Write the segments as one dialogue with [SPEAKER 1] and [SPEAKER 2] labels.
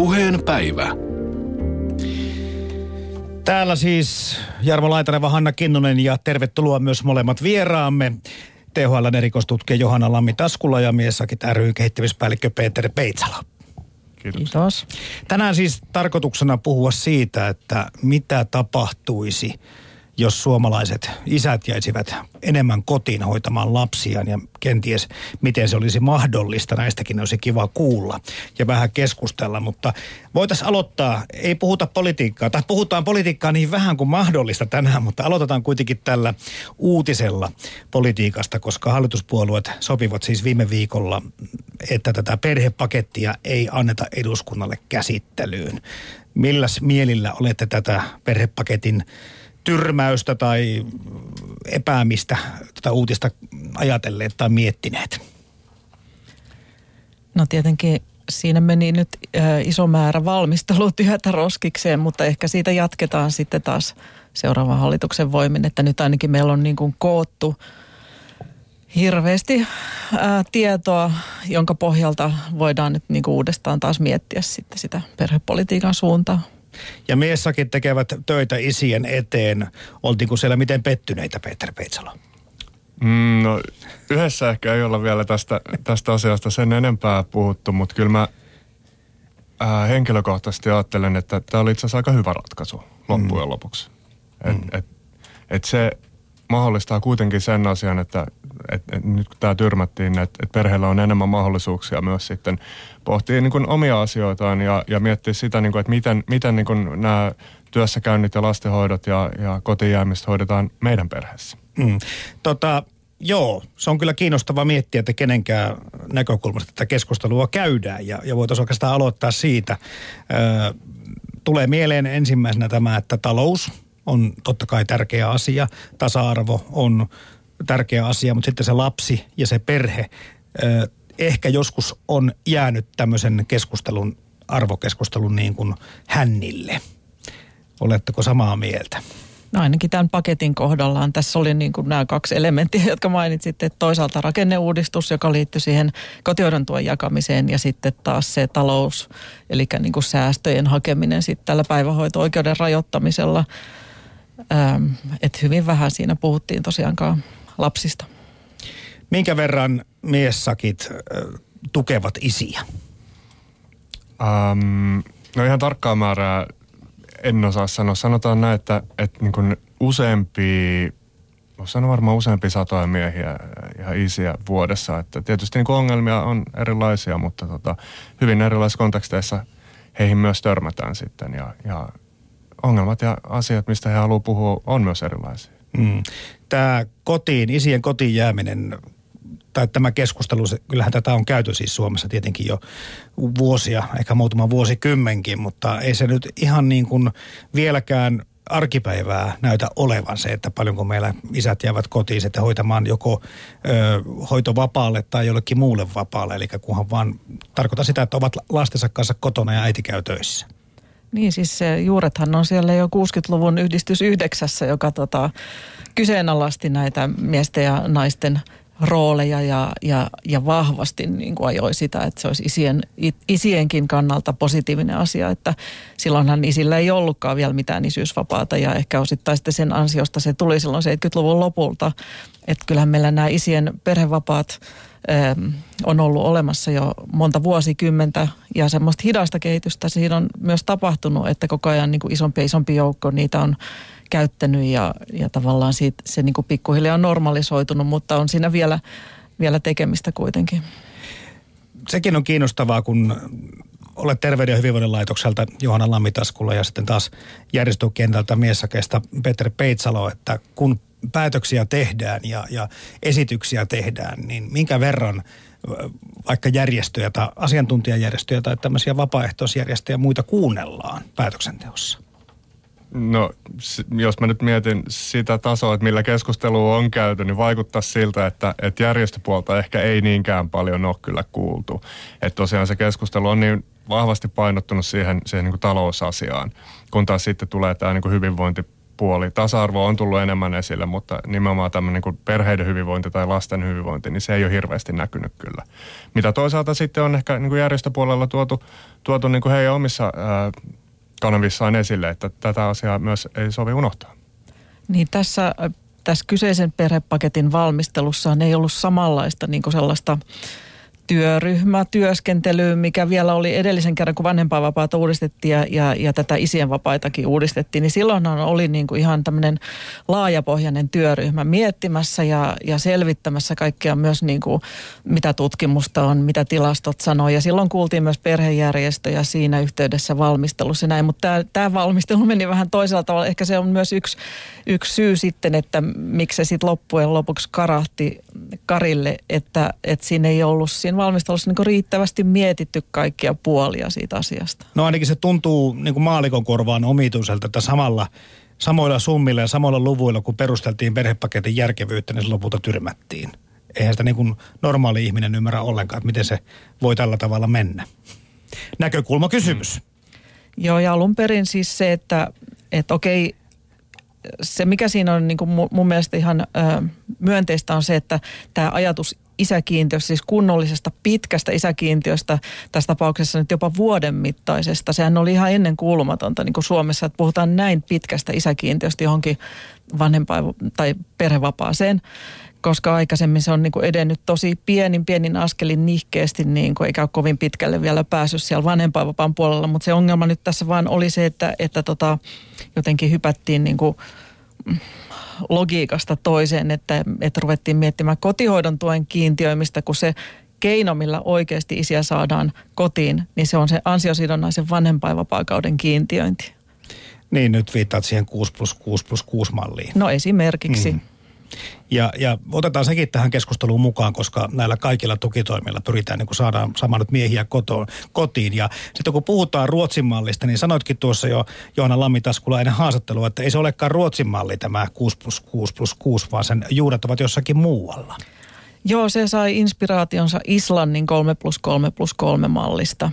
[SPEAKER 1] Puheen päivä.
[SPEAKER 2] Täällä siis Jarmo Laitaneva, Hanna Kinnunen ja tervetuloa myös molemmat vieraamme. THL erikoistutkija Johanna Lammi Taskula ja Miesakit ry kehittämispäällikkö Peter Peitsalo.
[SPEAKER 3] Kiitos.
[SPEAKER 4] Kiitos.
[SPEAKER 2] Tänään siis tarkoituksena puhua siitä, että mitä tapahtuisi, jos suomalaiset isät jäisivät enemmän kotiin hoitamaan lapsiaan ja kenties miten se olisi mahdollista. Näistäkin olisi kiva kuulla ja vähän keskustella, mutta voitaisiin aloittaa, ei puhuta politiikkaa, tai puhutaan politiikkaa niin vähän kuin mahdollista tänään, mutta aloitetaan kuitenkin tällä uutisella politiikasta, koska hallituspuolueet sopivat siis viime viikolla, että tätä perhepakettia ei anneta eduskunnalle käsittelyyn. Milläs mielillä olette tätä perhepaketin tyrmäystä tai epäämistä tätä uutista ajatelleet tai miettineet?
[SPEAKER 4] No tietenkin siinä meni nyt äh, iso määrä valmistelutyötä roskikseen, mutta ehkä siitä jatketaan sitten taas seuraavan hallituksen voimin, että nyt ainakin meillä on niin kuin koottu hirveästi ää, tietoa, jonka pohjalta voidaan nyt niin kuin uudestaan taas miettiä sitten sitä perhepolitiikan suuntaa.
[SPEAKER 2] Ja miessakin tekevät töitä isien eteen. Oltiinko siellä miten pettyneitä, Peter Peitsalo?
[SPEAKER 3] Mm, no, yhdessä ehkä ei olla vielä tästä, tästä asiasta sen enempää puhuttu, mutta kyllä mä ää, henkilökohtaisesti ajattelen, että tämä oli itse asiassa aika hyvä ratkaisu loppujen mm. lopuksi. Et, mm. et, et se mahdollistaa kuitenkin sen asian, että et, et nyt kun tämä tyrmättiin, että et perheellä on enemmän mahdollisuuksia myös sitten pohtia niin kuin omia asioitaan ja, ja miettiä sitä, niin kuin, että miten, miten niin kuin nämä työssäkäynnit ja lastenhoidot ja, ja kotijäämistä hoidetaan meidän perheessä.
[SPEAKER 2] Mm. Tota, joo, se on kyllä kiinnostava miettiä, että kenenkään näkökulmasta tätä keskustelua käydään ja, ja voitaisiin oikeastaan aloittaa siitä. Ö, tulee mieleen ensimmäisenä tämä, että talous on totta kai tärkeä asia, tasa-arvo on tärkeä asia, mutta sitten se lapsi ja se perhe ö, ehkä joskus on jäänyt tämmöisen keskustelun, arvokeskustelun niin kuin hännille. Oletteko samaa mieltä?
[SPEAKER 4] No ainakin tämän paketin kohdallaan tässä oli niin kuin nämä kaksi elementtiä, jotka mainitsitte. Toisaalta rakenneuudistus, joka liittyy siihen kotihoidon tuen jakamiseen ja sitten taas se talous, eli niin kuin säästöjen hakeminen sitten tällä päivähoito-oikeuden rajoittamisella. Ähm, että hyvin vähän siinä puhuttiin tosiaankaan lapsista.
[SPEAKER 2] Minkä verran miessakit äh, tukevat isiä?
[SPEAKER 3] Um, no ihan tarkkaa määrää en osaa sanoa. Sanotaan näin, että, että niin kuin useampi, voisi sanoa varmaan useampi satoja miehiä ja isiä vuodessa. Että tietysti niin kuin ongelmia on erilaisia, mutta tota, hyvin erilaisissa konteksteissa heihin myös törmätään sitten. Ja, ja ongelmat ja asiat, mistä he haluavat puhua, on myös erilaisia.
[SPEAKER 2] Mm. Tämä kotiin, isien kotiin jääminen tai tämä keskustelu, kyllähän tätä on käyty siis Suomessa tietenkin jo vuosia, ehkä muutama vuosikymmenkin, mutta ei se nyt ihan niin kuin vieläkään arkipäivää näytä olevan se, että paljonko meillä isät jäävät kotiin sitten hoitamaan joko ö, hoitovapaalle tai jollekin muulle vapaalle. Eli kunhan vaan tarkoita sitä, että ovat lastensa kanssa kotona ja äiti käy töissä.
[SPEAKER 4] Niin siis se juurethan on siellä jo 60-luvun yhdistys yhdeksässä, joka tota, kyseenalaisti näitä miesten ja naisten rooleja ja, ja, ja vahvasti niin kuin ajoi sitä, että se olisi isien, isienkin kannalta positiivinen asia, että silloinhan isillä ei ollutkaan vielä mitään isyysvapaata ja ehkä osittain sitten sen ansiosta se tuli silloin 70-luvun lopulta, että kyllähän meillä nämä isien perhevapaat on ollut olemassa jo monta vuosikymmentä ja semmoista hidasta kehitystä siinä on myös tapahtunut, että koko ajan niin kuin isompi ja isompi joukko niitä on käyttänyt ja, ja tavallaan siitä, se niin kuin pikkuhiljaa on normalisoitunut, mutta on siinä vielä, vielä tekemistä kuitenkin.
[SPEAKER 2] Sekin on kiinnostavaa, kun olet Terveyden ja hyvinvoinnin laitokselta Johanna Lammitaskulla ja sitten taas järjestökentältä Miessakeesta Peter Peitsalo, että kun päätöksiä tehdään ja, ja esityksiä tehdään, niin minkä verran vaikka järjestöjä tai asiantuntijajärjestöjä tai tämmöisiä vapaaehtoisjärjestöjä muita kuunnellaan päätöksenteossa?
[SPEAKER 3] No, jos mä nyt mietin sitä tasoa, että millä keskustelua on käyty, niin vaikuttaa siltä, että, että järjestöpuolta ehkä ei niinkään paljon ole kyllä kuultu. Että tosiaan se keskustelu on niin vahvasti painottunut siihen, siihen niin kuin talousasiaan, kun taas sitten tulee tämä niin kuin hyvinvointipuoli. Tasa-arvo on tullut enemmän esille, mutta nimenomaan tämmöinen niin kuin perheiden hyvinvointi tai lasten hyvinvointi, niin se ei ole hirveästi näkynyt kyllä mitä toisaalta sitten on ehkä niin kuin järjestöpuolella tuotu, tuotu niin kuin heidän omissa ää, kanavissaan esille, että tätä asiaa myös ei sovi unohtaa.
[SPEAKER 4] Niin tässä, tässä kyseisen perhepaketin valmistelussa ei ollut samanlaista niin kuin sellaista työryhmätyöskentelyyn, mikä vielä oli edellisen kerran, kun vanhempainvapaata uudistettiin ja, ja, ja tätä isien vapaitakin uudistettiin, niin silloinhan oli niin kuin ihan tämmöinen laajapohjainen työryhmä miettimässä ja, ja selvittämässä kaikkea myös niin kuin, mitä tutkimusta on, mitä tilastot sanoo. Ja silloin kuultiin myös perhejärjestöjä siinä yhteydessä valmistelussa näin, mutta tämä, tämä valmistelu meni vähän toisella tavalla. Ehkä se on myös yksi, yksi syy sitten, että miksi se sitten loppujen lopuksi karahti Karille, että, että siinä ei ollut siinä valmistelussa niin riittävästi mietitty kaikkia puolia siitä asiasta?
[SPEAKER 2] No ainakin se tuntuu niin kuin maalikon korvaan omituiselta, että samalla, samoilla summilla ja samoilla luvuilla, kun perusteltiin perhepaketin järkevyyttä, niin se lopulta tyrmättiin. Eihän sitä niin kuin normaali ihminen ymmärrä ollenkaan, että miten se voi tällä tavalla mennä. Näkökulma kysymys. Mm.
[SPEAKER 4] Joo, ja alun perin siis se, että, että okei, se mikä siinä on niin kuin mun mielestä ihan ö, myönteistä on se, että tämä ajatus isäkiintiöstä, siis kunnollisesta pitkästä isäkiintiöstä, tässä tapauksessa nyt jopa vuoden mittaisesta. Sehän oli ihan ennen kuulumatonta niin kuin Suomessa, että puhutaan näin pitkästä isäkiintiöstä johonkin vanhempain- tai perhevapaaseen koska aikaisemmin se on niin kuin edennyt tosi pienin, pienin askelin nihkeästi, niin kuin eikä ole kovin pitkälle vielä päässyt siellä vanhempainvapaan puolella. Mutta se ongelma nyt tässä vaan oli se, että, että tota, jotenkin hypättiin niin kuin logiikasta toiseen, että, että ruvettiin miettimään kotihoidon tuen kiintiöimistä, kun se keino, millä oikeasti isiä saadaan kotiin, niin se on se ansiosidonnaisen vanhempainvapaakauden kiintiöinti.
[SPEAKER 2] Niin, nyt viittaat siihen 6 plus 6 plus 6 malliin.
[SPEAKER 4] No esimerkiksi. Mm.
[SPEAKER 2] Ja, ja otetaan sekin tähän keskusteluun mukaan, koska näillä kaikilla tukitoimilla pyritään niin saadaan saamaan nyt miehiä kotoon, kotiin. Ja sitten kun puhutaan Ruotsin mallista, niin sanoitkin tuossa jo Joona Lammitaskula ennen haastattelua, että ei se olekaan Ruotsin malli tämä 6 plus 6 plus 6, vaan sen juuret ovat jossakin muualla.
[SPEAKER 4] Joo, se sai inspiraationsa Islannin 3 plus 3 plus 3 mallista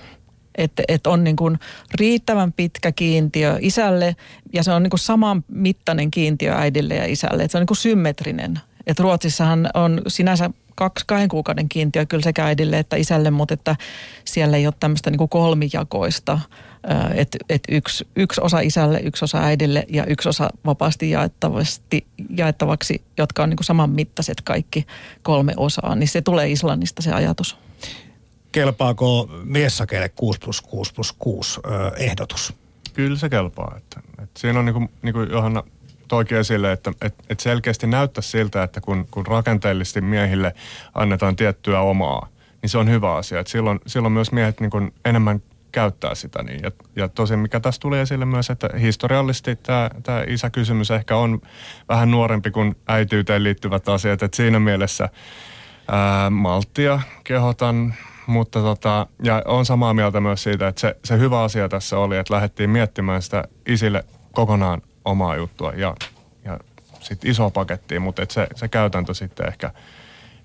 [SPEAKER 4] että, että on niin kuin riittävän pitkä kiintiö isälle ja se on niin kuin saman mittainen kiintiö äidille ja isälle. Että se on niin kuin symmetrinen. Että Ruotsissahan on sinänsä kaksi, kahden kuukauden kiintiö kyllä sekä äidille että isälle, mutta että siellä ei ole tämmöistä niin kuin kolmijakoista, että et yksi, yksi osa isälle, yksi osa äidille ja yksi osa vapaasti jaettavasti, jaettavaksi, jotka on niin kuin saman mittaiset kaikki kolme osaa. Niin se tulee Islannista se ajatus
[SPEAKER 2] kelpaako miessakeille 6 plus 6 plus 6 ö, ehdotus?
[SPEAKER 3] Kyllä se kelpaa. Että, että siinä on niin kuin, niin kuin Johanna toikin esille, että, että, että selkeästi näyttää siltä, että kun, kun rakenteellisesti miehille annetaan tiettyä omaa, niin se on hyvä asia. Että silloin, silloin myös miehet niin kuin enemmän käyttää sitä. Niin. Ja, ja tosin mikä tässä tuli esille myös, että historiallisesti tämä, tämä isäkysymys ehkä on vähän nuorempi kuin äityyteen liittyvät asiat. Että siinä mielessä ää, malttia kehotan mutta tota, ja on samaa mieltä myös siitä, että se, se hyvä asia tässä oli, että lähdettiin miettimään sitä isille kokonaan omaa juttua ja, ja sitten iso pakettiin, mutta et se, se käytäntö sitten ehkä,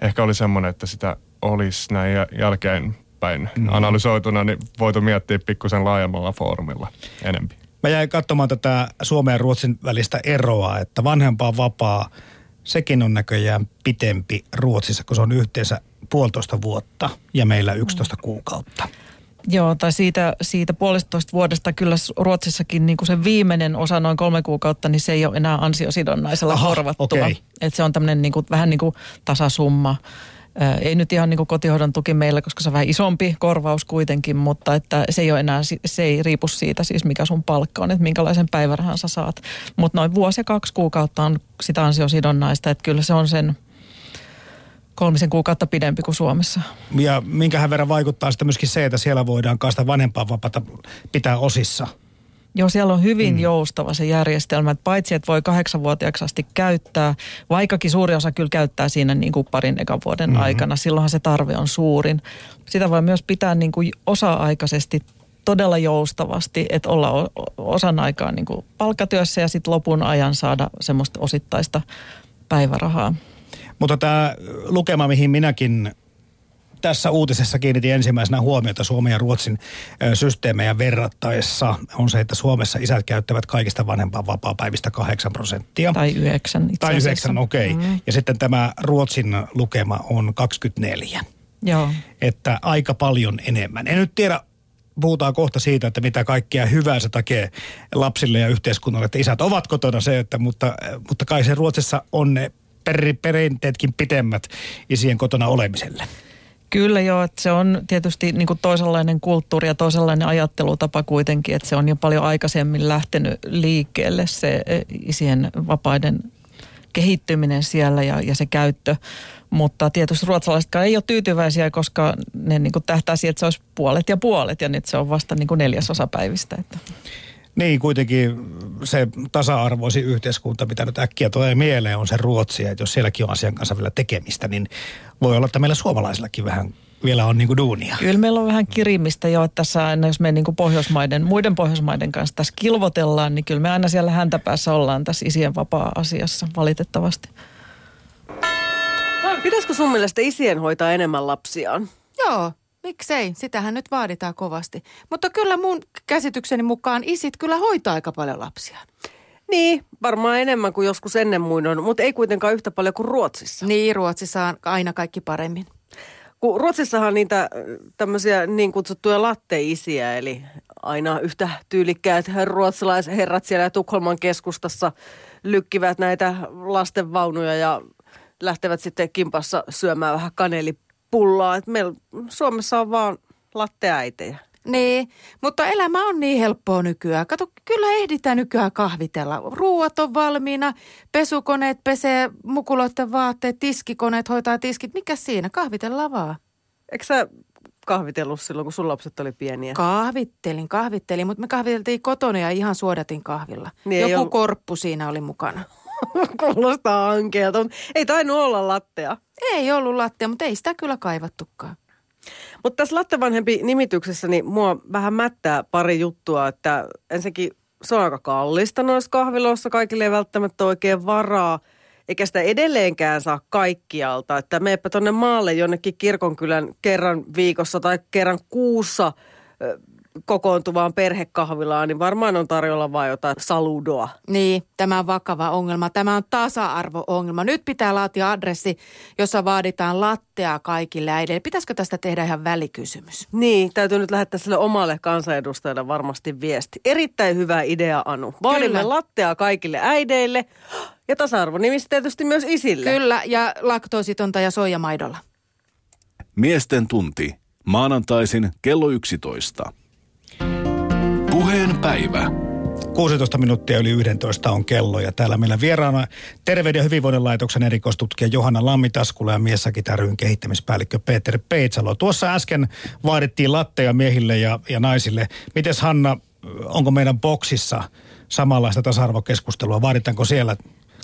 [SPEAKER 3] ehkä oli semmoinen, että sitä olisi näin jälkeenpäin mm. analysoituna, niin voitu miettiä pikkusen laajemmalla foorumilla enempi.
[SPEAKER 2] Mä jäin katsomaan tätä Suomen ja Ruotsin välistä eroa, että vanhempaa vapaa, sekin on näköjään pitempi Ruotsissa, kun se on yhteensä puolitoista vuotta ja meillä 11 kuukautta.
[SPEAKER 4] Joo, tai siitä, siitä puolitoista vuodesta kyllä Ruotsissakin niin kuin se viimeinen osa, noin kolme kuukautta, niin se ei ole enää ansiosidonnaisella Aha, korvattua. Okay. Et se on tämmöinen niin kuin, vähän niin kuin tasasumma. Ei nyt ihan niin kuin kotihoidon tuki meillä, koska se on vähän isompi korvaus kuitenkin, mutta että se ei ole enää, se ei riipu siitä siis mikä sun palkka on, että minkälaisen päivärahan sä saat. Mutta noin vuosi ja kaksi kuukautta on sitä ansiosidonnaista, että kyllä se on sen – kolmisen kuukautta pidempi kuin Suomessa.
[SPEAKER 2] Ja minkähän verran vaikuttaa sitten myöskin se, että siellä voidaan kaasta vanhempaa vapaata pitää osissa?
[SPEAKER 4] Joo, siellä on hyvin mm. joustava se järjestelmä, että paitsi että voi kahdeksanvuotiaaksi asti käyttää, vaikkakin suuri osa kyllä käyttää siinä niin kuin parin ekan vuoden mm-hmm. aikana, silloinhan se tarve on suurin. Sitä voi myös pitää niin kuin osa-aikaisesti todella joustavasti, että olla osan aikaa niin kuin palkkatyössä ja sitten lopun ajan saada semmoista osittaista päivärahaa.
[SPEAKER 2] Mutta tämä lukema, mihin minäkin tässä uutisessa kiinnitin ensimmäisenä huomiota Suomen ja Ruotsin systeemejä verrattaessa on se, että Suomessa isät käyttävät kaikista vanhempaan vapaa-päivistä 8 prosenttia.
[SPEAKER 4] Tai 9 itse
[SPEAKER 2] Tai 9, okei. Okay. Mm. Ja sitten tämä Ruotsin lukema on 24.
[SPEAKER 4] Joo.
[SPEAKER 2] Että aika paljon enemmän. En nyt tiedä, puhutaan kohta siitä, että mitä kaikkea hyvää se tekee lapsille ja yhteiskunnalle, että isät ovat kotona se, että, mutta, mutta kai se Ruotsissa on ne per, perinteetkin pitemmät isien kotona olemiselle.
[SPEAKER 4] Kyllä joo, että se on tietysti niin kuin toisenlainen kulttuuri ja toisenlainen ajattelutapa kuitenkin, että se on jo paljon aikaisemmin lähtenyt liikkeelle se e, isien vapaiden kehittyminen siellä ja, ja se käyttö. Mutta tietysti ruotsalaisetkaan ei ole tyytyväisiä, koska ne niin kuin tähtää siihen, että se olisi puolet ja puolet ja nyt se on vasta niin kuin neljäsosa päivistä. Että.
[SPEAKER 2] Niin, kuitenkin se tasa-arvoisi yhteiskunta, mitä nyt äkkiä tulee mieleen, on se Ruotsi. Että jos sielläkin on asian kanssa vielä tekemistä, niin voi olla, että meillä suomalaisillakin vähän vielä on niinku duunia.
[SPEAKER 4] Kyllä meillä on vähän kirimistä jo, että tässä aina, jos me niinku Pohjoismaiden, muiden Pohjoismaiden kanssa tässä kilvotellaan, niin kyllä me aina siellä häntäpäässä ollaan tässä isien vapaa-asiassa valitettavasti.
[SPEAKER 1] Pitäisikö sun mielestä isien hoitaa enemmän lapsiaan?
[SPEAKER 5] Joo, miksei? Sitähän nyt vaaditaan kovasti. Mutta kyllä mun käsitykseni mukaan isit kyllä hoitaa aika paljon lapsia.
[SPEAKER 1] Niin, varmaan enemmän kuin joskus ennen muinoin, mutta ei kuitenkaan yhtä paljon kuin Ruotsissa.
[SPEAKER 5] Niin, Ruotsissa on aina kaikki paremmin.
[SPEAKER 1] Kun Ruotsissahan on niitä tämmöisiä niin kutsuttuja latteisiä, eli aina yhtä tyylikkäät ruotsalaisherrat siellä Tukholman keskustassa lykkivät näitä lastenvaunuja ja lähtevät sitten kimpassa syömään vähän kanelipullaa. Et meillä Suomessa on vaan latteäitejä.
[SPEAKER 5] Niin, mutta elämä on niin helppoa nykyään. Kato, kyllä ehditään nykyään kahvitella. Ruuat on valmiina, pesukoneet pesee mukuloiden vaatteet, tiskikoneet hoitaa tiskit. Mikä siinä? Kahvitellaan vaan.
[SPEAKER 1] Eikö sä kahvitellut silloin, kun sun lapset oli pieniä?
[SPEAKER 5] Kahvittelin, kahvittelin, mutta me kahviteltiin kotona ja ihan suodatin kahvilla.
[SPEAKER 1] Niin
[SPEAKER 5] Joku
[SPEAKER 1] ollut-
[SPEAKER 5] korppu siinä oli mukana.
[SPEAKER 1] Kuulostaa ankeelta, mutta ei tainnut olla lattea.
[SPEAKER 5] Ei ollut lattea, mutta ei sitä kyllä kaivattukaan.
[SPEAKER 1] Mutta tässä lattevanhempi nimityksessä niin mua vähän mättää pari juttua, että ensinnäkin se on aika kallista noissa kahviloissa, kaikille ei välttämättä oikein varaa, eikä sitä edelleenkään saa kaikkialta, että meepä tonne maalle jonnekin kirkonkylän kerran viikossa tai kerran kuussa kokoontuvaan perhekahvilaan, niin varmaan on tarjolla vain jotain saludoa.
[SPEAKER 5] Niin, tämä on vakava ongelma. Tämä on tasa-arvo-ongelma. Nyt pitää laatia adressi, jossa vaaditaan lattea kaikille äideille. Pitäisikö tästä tehdä ihan välikysymys?
[SPEAKER 1] Niin, täytyy nyt lähettää sille omalle kansanedustajalle varmasti viesti. Erittäin hyvä idea, Anu. Vaadimme
[SPEAKER 5] Kyllä.
[SPEAKER 1] lattea kaikille äideille ja tasa-arvo nimissä tietysti myös isille.
[SPEAKER 5] Kyllä, ja laktoositonta ja soijamaidolla.
[SPEAKER 6] Miesten tunti. Maanantaisin kello 11. Puheen päivä.
[SPEAKER 2] 16 minuuttia yli 11 on kello ja täällä meillä vieraana Terveyden ja hyvinvoinnin laitoksen erikoistutkija Johanna Lammitaskula ja Miessäkin ryn kehittämispäällikkö Peter Peitsalo. Tuossa äsken vaadittiin latteja miehille ja, ja naisille. Mites Hanna, onko meidän boksissa samanlaista tasa-arvokeskustelua? Vaaditaanko siellä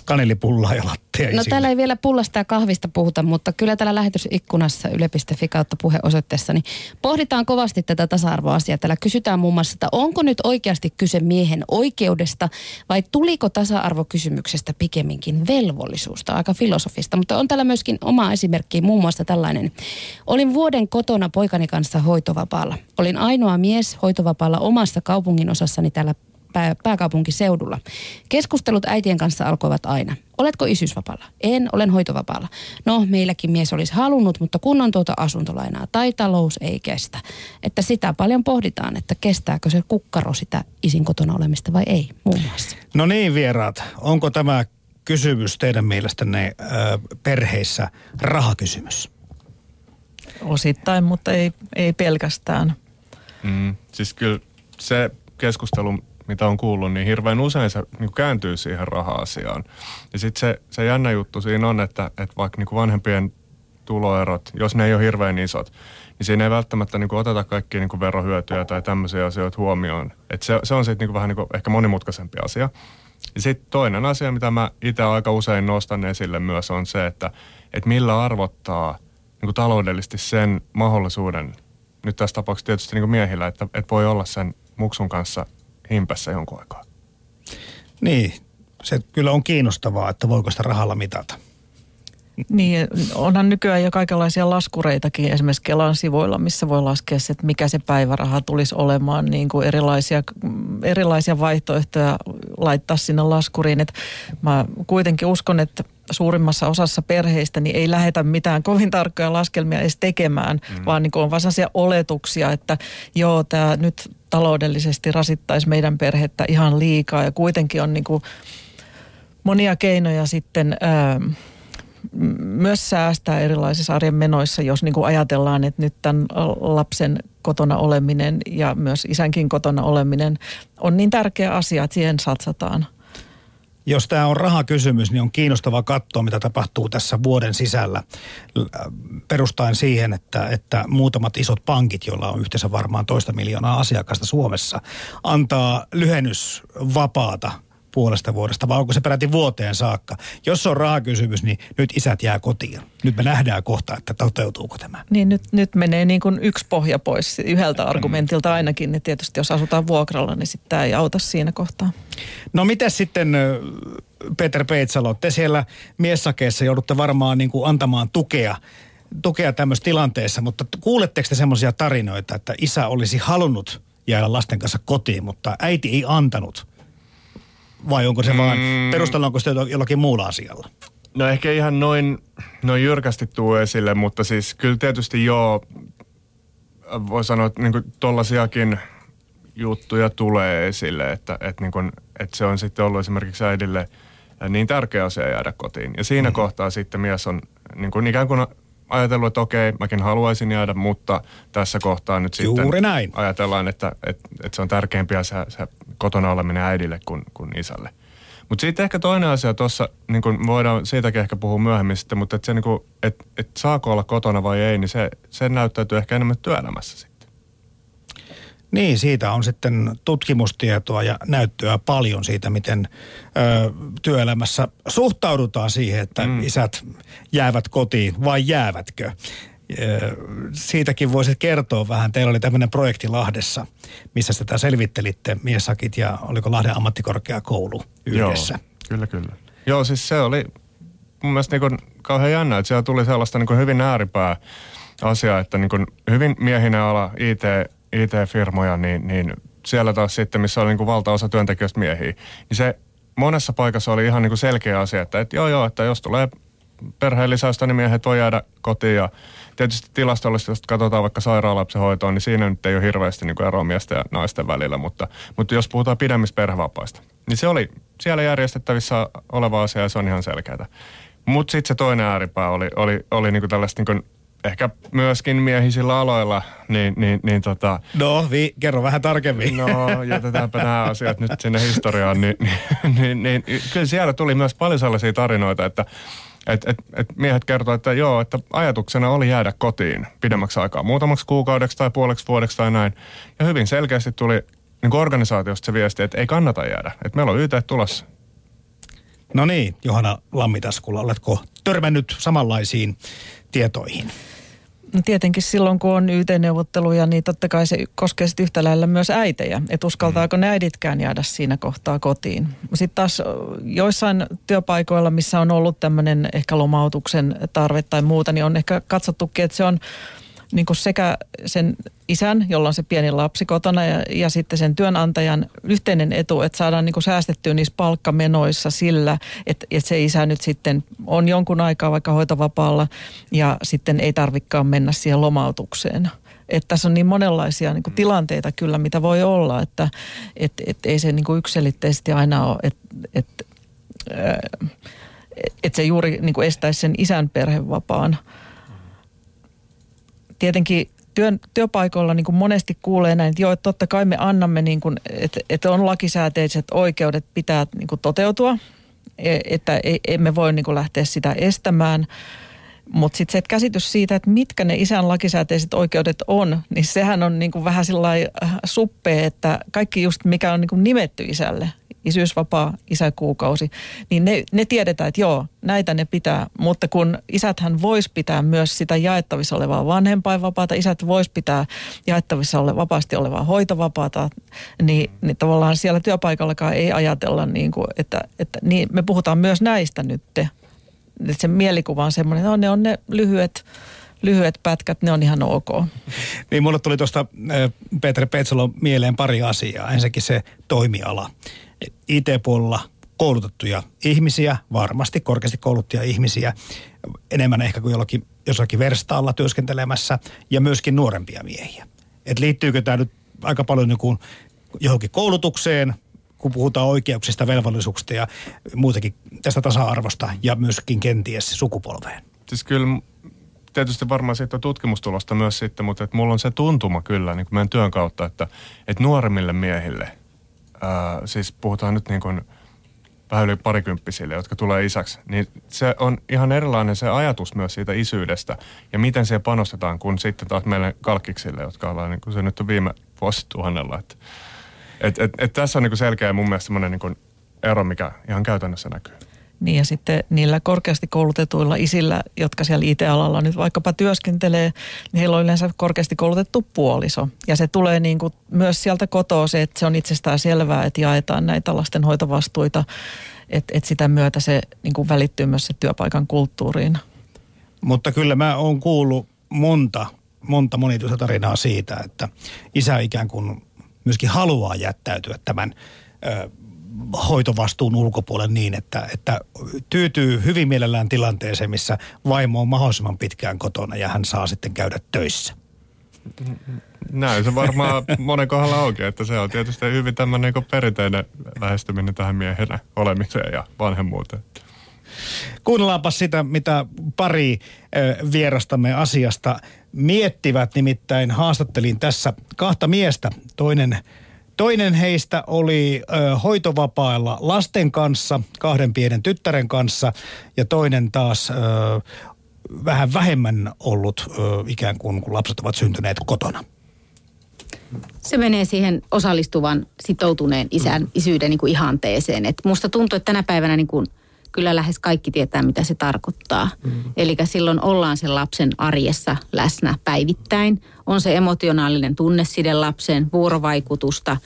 [SPEAKER 2] kanelipullaa ja latteja
[SPEAKER 7] No
[SPEAKER 2] isille?
[SPEAKER 7] täällä ei vielä pullasta ja kahvista puhuta, mutta kyllä täällä lähetysikkunassa yle.fi kautta puheosoitteessa niin pohditaan kovasti tätä tasa-arvoasiaa. Täällä kysytään muun muassa, että onko nyt oikeasti kyse miehen oikeudesta vai tuliko tasa-arvokysymyksestä pikemminkin velvollisuusta? Aika filosofista, mutta on täällä myöskin oma esimerkki, muun muassa tällainen. Olin vuoden kotona poikani kanssa hoitovapaalla. Olin ainoa mies hoitovapaalla omassa kaupungin osassani täällä pää, pääkaupunkiseudulla. Keskustelut äitien kanssa alkoivat aina. Oletko isyysvapaalla? En, olen hoitovapaalla. No, meilläkin mies olisi halunnut, mutta kun on tuota asuntolainaa tai talous ei kestä. Että sitä paljon pohditaan, että kestääkö se kukkaro sitä isin kotona olemista vai ei, muun muassa.
[SPEAKER 2] No niin vieraat, onko tämä kysymys teidän mielestänne ö, perheissä rahakysymys?
[SPEAKER 4] Osittain, mutta ei, ei pelkästään.
[SPEAKER 3] Mm, siis kyllä se keskustelu, mitä on kuullut, niin hirveän usein se niin kääntyy siihen raha-asiaan. Ja sitten se, se jännä juttu siinä on, että, että vaikka niin vanhempien tuloerot, jos ne ei ole hirveän isot, niin siinä ei välttämättä niin oteta kaikkia niin verohyötyjä tai tämmöisiä asioita huomioon. Et se, se on sitten niin vähän niin ehkä monimutkaisempi asia. Ja sitten toinen asia, mitä mä itse aika usein nostan esille myös, on se, että, että millä arvottaa niin taloudellisesti sen mahdollisuuden, nyt tässä tapauksessa tietysti niin miehillä, että, että voi olla sen muksun kanssa himpässä jonkun aikaa.
[SPEAKER 2] Niin, se kyllä on kiinnostavaa, että voiko sitä rahalla mitata.
[SPEAKER 4] Niin, onhan nykyään jo kaikenlaisia laskureitakin esimerkiksi Kelan sivuilla, missä voi laskea se, että mikä se päiväraha tulisi olemaan, niin kuin erilaisia, erilaisia vaihtoehtoja laittaa sinne laskuriin. Et mä kuitenkin uskon, että suurimmassa osassa perheistä niin ei lähetä mitään kovin tarkkoja laskelmia edes tekemään, mm. vaan niin kuin on vaan sellaisia oletuksia, että joo, tämä nyt taloudellisesti rasittaisi meidän perhettä ihan liikaa ja kuitenkin on niin kuin monia keinoja sitten... Ää, myös säästää erilaisissa arjen menoissa, jos niin kuin ajatellaan, että nyt tämän lapsen kotona oleminen ja myös isänkin kotona oleminen on niin tärkeä asia, että siihen satsataan.
[SPEAKER 2] Jos tämä on rahakysymys, niin on kiinnostava katsoa, mitä tapahtuu tässä vuoden sisällä. Perustaen siihen, että, että muutamat isot pankit, joilla on yhteensä varmaan toista miljoonaa asiakasta Suomessa, antaa lyhennysvapaata puolesta vuodesta, vai onko se peräti vuoteen saakka? Jos on rahakysymys, niin nyt isät jää kotiin. Nyt me nähdään kohta, että toteutuuko tämä.
[SPEAKER 4] Niin nyt, nyt menee niin kuin yksi pohja pois yhdeltä argumentilta ainakin. Niin tietysti jos asutaan vuokralla, niin sitten tämä ei auta siinä kohtaa.
[SPEAKER 2] No miten sitten Peter Peitsalo, te siellä miessakeessa joudutte varmaan niin kuin antamaan tukea tukea tämmöisessä tilanteessa, mutta kuuletteko te semmoisia tarinoita, että isä olisi halunnut jäädä lasten kanssa kotiin, mutta äiti ei antanut? Vai onko se mm. vaan, perustellaanko sitä jollakin muulla asialla?
[SPEAKER 3] No ehkä ihan noin, noin jyrkästi tuu esille, mutta siis kyllä tietysti joo, voi sanoa, että niin tollasiakin juttuja tulee esille, että, että, niin kuin, että se on sitten ollut esimerkiksi äidille niin tärkeä asia jäädä kotiin. Ja siinä mm-hmm. kohtaa sitten mies on niin kuin ikään kuin ajatellut, että okei, mäkin haluaisin jäädä, mutta tässä kohtaa nyt
[SPEAKER 2] Juuri
[SPEAKER 3] sitten
[SPEAKER 2] näin.
[SPEAKER 3] ajatellaan, että, että, että se on tärkeämpiä se, se kotona oleminen äidille kuin, kuin isälle. Mutta sitten ehkä toinen asia tuossa, niin kun voidaan siitäkin ehkä puhua myöhemmin sitten, mutta että se niin kun, et, et saako olla kotona vai ei, niin se, se näyttäytyy ehkä enemmän työelämässä sitten.
[SPEAKER 2] Niin, siitä on sitten tutkimustietoa ja näyttöä paljon siitä, miten ö, työelämässä suhtaudutaan siihen, että mm. isät jäävät kotiin vai jäävätkö. Ö, siitäkin voisit kertoa vähän. Teillä oli tämmöinen projekti Lahdessa, missä sitä selvittelitte, miesakit ja oliko Lahden ammattikorkeakoulu yhdessä.
[SPEAKER 3] Joo, kyllä, kyllä. Joo, siis se oli mun mielestä niin kauhean jännä, että siellä tuli sellaista niin hyvin ääripää asiaa, että niin hyvin miehinen ala, IT, IT-firmoja, niin, niin siellä taas sitten, missä oli niin kuin valtaosa työntekijöistä miehiä, niin se monessa paikassa oli ihan niin kuin selkeä asia, että, että joo joo, että jos tulee perheen lisäystä, niin miehet voi jäädä kotiin ja tietysti tilastollisesti, jos katsotaan vaikka sairaalapsen hoitoon, niin siinä nyt ei ole hirveästi niin eroa miesten ja naisten välillä, mutta, mutta jos puhutaan pidemmistä perhevapaista, niin se oli siellä järjestettävissä oleva asia ja se on ihan selkeää. Mutta sitten se toinen ääripää oli, oli, oli niin kuin tällaista niin kuin ehkä myöskin miehisillä aloilla, niin, niin, niin tota...
[SPEAKER 2] No, vi, kerro vähän tarkemmin.
[SPEAKER 3] No, jätetäänpä nämä asiat nyt sinne historiaan. Niin, niin, niin, niin, kyllä siellä tuli myös paljon sellaisia tarinoita, että et, et, et miehet kertoivat, että joo, että ajatuksena oli jäädä kotiin pidemmäksi aikaa, muutamaksi kuukaudeksi tai puoleksi vuodeksi tai näin. Ja hyvin selkeästi tuli niin organisaatiosta se viesti, että ei kannata jäädä, että meillä on YT tulossa.
[SPEAKER 2] No niin, Johanna Lammitaskula, oletko törmännyt samanlaisiin tietoihin?
[SPEAKER 4] No tietenkin silloin, kun on YT-neuvotteluja, niin totta kai se koskee sitten yhtä lailla myös äitejä. Että uskaltaako mm. ne äiditkään jäädä siinä kohtaa kotiin. Sitten taas joissain työpaikoilla, missä on ollut tämmöinen ehkä lomautuksen tarve tai muuta, niin on ehkä katsottukin, että se on niin kuin sekä sen isän, jolla on se pieni lapsi kotona ja, ja sitten sen työnantajan yhteinen etu, että saadaan niin kuin säästettyä niissä palkkamenoissa sillä, että, että se isä nyt sitten on jonkun aikaa vaikka hoitovapaalla ja sitten ei tarvikaan mennä siihen lomautukseen. Että tässä on niin monenlaisia niin kuin tilanteita kyllä, mitä voi olla, että et, et ei se niin kuin yksilitteisesti aina ole, että et, et se juuri niin kuin estäisi sen isän perhevapaan tietenkin työn, työpaikoilla niin kuin monesti kuulee näin, että joo, että totta kai me annamme, niin kuin, että, että on lakisääteiset oikeudet pitää niin kuin toteutua, e, että emme voi niin kuin lähteä sitä estämään. Mutta sitten se käsitys siitä, että mitkä ne isän lakisääteiset oikeudet on, niin sehän on niin kuin vähän sillä äh, suppee, että kaikki just mikä on niin kuin nimetty isälle, isyysvapaa, isäkuukausi, niin ne, ne tiedetään, että joo, näitä ne pitää. Mutta kun isäthän vois pitää myös sitä jaettavissa olevaa vanhempainvapaata, isät vois pitää jaettavissa ole, vapaasti olevaa hoitovapaata, niin, niin tavallaan siellä työpaikallakaan ei ajatella, niin kuin, että, että niin, me puhutaan myös näistä nyt. Se mielikuva on semmoinen, että no, ne on ne lyhyet lyhyet pätkät, ne on ihan ok.
[SPEAKER 2] Niin mulle tuli tuosta Peter Petsalo mieleen pari asiaa. Ensinnäkin se toimiala. IT-puolella koulutettuja ihmisiä, varmasti korkeasti kouluttuja ihmisiä, enemmän ehkä kuin jollakin, jossakin verstaalla työskentelemässä, ja myöskin nuorempia miehiä. Et liittyykö tämä nyt aika paljon niin johonkin koulutukseen, kun puhutaan oikeuksista, velvollisuuksista ja muutenkin tästä tasa-arvosta ja myöskin kenties sukupolveen?
[SPEAKER 3] Siis kyllä tietysti varmaan siitä tutkimustulosta myös sitten, mutta että mulla on se tuntuma kyllä niin kuin meidän työn kautta, että, että nuoremmille miehille, ää, siis puhutaan nyt niin kuin vähän yli parikymppisille, jotka tulee isäksi, niin se on ihan erilainen se ajatus myös siitä isyydestä ja miten se panostetaan kuin sitten taas meille kalkkiksille, jotka ollaan niin kuin se nyt on viime vuosituhannella. Että, et, et, et tässä on niin kuin selkeä mun mielestä semmoinen niin kuin ero, mikä ihan käytännössä näkyy.
[SPEAKER 4] Niin ja sitten niillä korkeasti koulutetuilla isillä, jotka siellä IT-alalla nyt vaikkapa työskentelee, niin heillä on yleensä korkeasti koulutettu puoliso. Ja se tulee niin kuin myös sieltä kotoa se, että se on itsestään selvää, että jaetaan näitä lastenhoitovastuita, että, että sitä myötä se niin kuin välittyy myös se työpaikan kulttuuriin.
[SPEAKER 2] Mutta kyllä mä oon kuullut monta, monta monituista tarinaa siitä, että isä ikään kuin myöskin haluaa jättäytyä tämän ö, hoitovastuun ulkopuolelle niin, että, että tyytyy hyvin mielellään tilanteeseen, missä vaimo on mahdollisimman pitkään kotona ja hän saa sitten käydä töissä.
[SPEAKER 3] Näin se varmaan monen kohdalla onkin, että se on tietysti hyvin tämmöinen niin perinteinen lähestyminen tähän miehenä olemiseen ja vanhemmuuteen.
[SPEAKER 2] Kuunnellaanpa sitä, mitä pari vierastamme asiasta miettivät. Nimittäin haastattelin tässä kahta miestä. Toinen Toinen heistä oli ö, hoitovapailla lasten kanssa, kahden pienen tyttären kanssa, ja toinen taas ö, vähän vähemmän ollut ö, ikään kuin, kun lapset ovat syntyneet kotona.
[SPEAKER 8] Se menee siihen osallistuvan, sitoutuneen isän, isyyden niin kuin ihanteeseen. Et musta tuntuu, että tänä päivänä niin kuin, kyllä lähes kaikki tietää, mitä se tarkoittaa. Mm. Eli silloin ollaan sen lapsen arjessa läsnä päivittäin. On se emotionaalinen tunneside lapsen, vuorovaikutusta,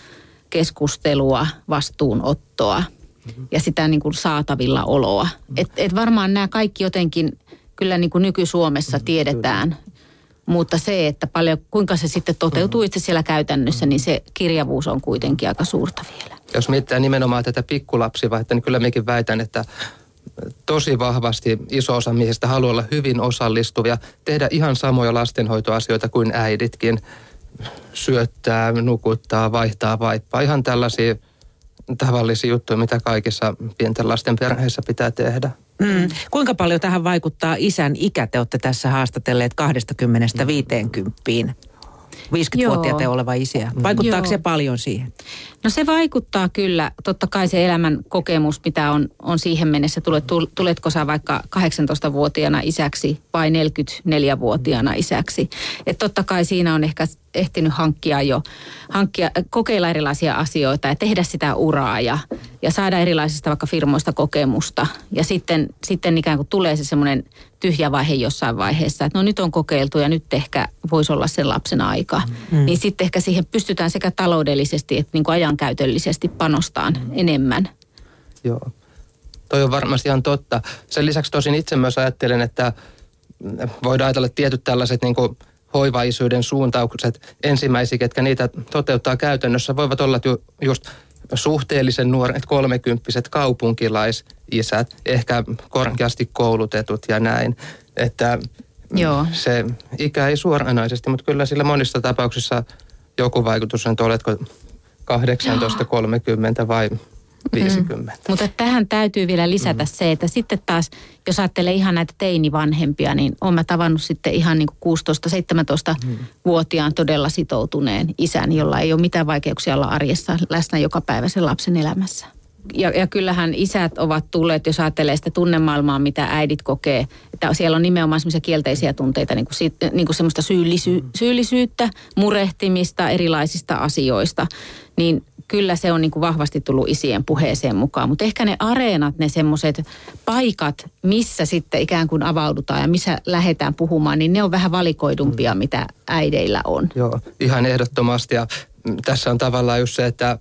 [SPEAKER 8] keskustelua, vastuunottoa mm-hmm. ja sitä niin kuin saatavilla oloa. Mm. Et, et varmaan nämä kaikki jotenkin kyllä niin kuin nyky-Suomessa mm, tiedetään. Mutta se, että paljon, kuinka se sitten toteutuu itse siellä käytännössä, niin se kirjavuus on kuitenkin aika suurta vielä.
[SPEAKER 9] Jos mietitään nimenomaan tätä pikkulapsivaihetta, niin kyllä mekin väitän, että tosi vahvasti iso osa miehistä haluaa olla hyvin osallistuvia, tehdä ihan samoja lastenhoitoasioita kuin äiditkin, syöttää, nukuttaa, vaihtaa vaippaa, ihan tällaisia tavallisia juttuja, mitä kaikissa pienten lasten perheissä pitää tehdä.
[SPEAKER 5] Mm. Kuinka paljon tähän vaikuttaa isän ikä? Te olette tässä haastatelleet 20-50. 50-vuotiaita oleva isiä. Vaikuttaako Joo. se paljon siihen?
[SPEAKER 8] No se vaikuttaa kyllä. Totta kai se elämän kokemus, mitä on, on siihen mennessä. Tulet, tuletko sä vaikka 18-vuotiaana isäksi vai 44-vuotiaana isäksi. Et totta kai siinä on ehkä ehtinyt hankkia jo, hankkia, kokeilla erilaisia asioita ja tehdä sitä uraa ja, ja saada erilaisista vaikka firmoista kokemusta. Ja sitten, sitten ikään kuin tulee se semmoinen tyhjä vaihe jossain vaiheessa, että no nyt on kokeiltu ja nyt ehkä voisi olla sen lapsen aika. Mm. Niin sitten ehkä siihen pystytään sekä taloudellisesti että niin kuin ajankäytöllisesti panostaan mm. enemmän.
[SPEAKER 9] Joo, toi on varmasti ihan totta. Sen lisäksi tosin itse myös ajattelen, että voidaan ajatella tietyt tällaiset niin kuin hoivaisuuden suuntaukset. Ensimmäisiä, ketkä niitä toteuttaa käytännössä, voivat olla ju, just suhteellisen nuoret, kolmekymppiset kaupunkilaisisät, ehkä korkeasti koulutetut ja näin. Että Joo. se ikä ei suoranaisesti, mutta kyllä sillä monissa tapauksissa joku vaikutus on, että oletko 18, 30 vai 50. Mm.
[SPEAKER 8] Mutta tähän täytyy vielä lisätä mm. se, että sitten taas, jos ajattelee ihan näitä teinivanhempia, niin olen mä tavannut sitten ihan niin 16-17-vuotiaan todella sitoutuneen isän, jolla ei ole mitään vaikeuksia olla arjessa läsnä joka päivä sen lapsen elämässä. Ja, ja kyllähän isät ovat tulleet, jos ajattelee sitä tunnemaailmaa, mitä äidit kokee, että siellä on nimenomaan semmoisia kielteisiä tunteita, niin kuin, niin kuin semmoista syyllisy, syyllisyyttä, murehtimista erilaisista asioista, niin kyllä se on niin kuin vahvasti tullut isien puheeseen mukaan. Mutta ehkä ne areenat, ne semmoiset paikat, missä sitten ikään kuin avaudutaan ja missä lähdetään puhumaan, niin ne on vähän valikoidumpia, mm. mitä äideillä on.
[SPEAKER 9] Joo, ihan ehdottomasti. Ja tässä on tavallaan just se, että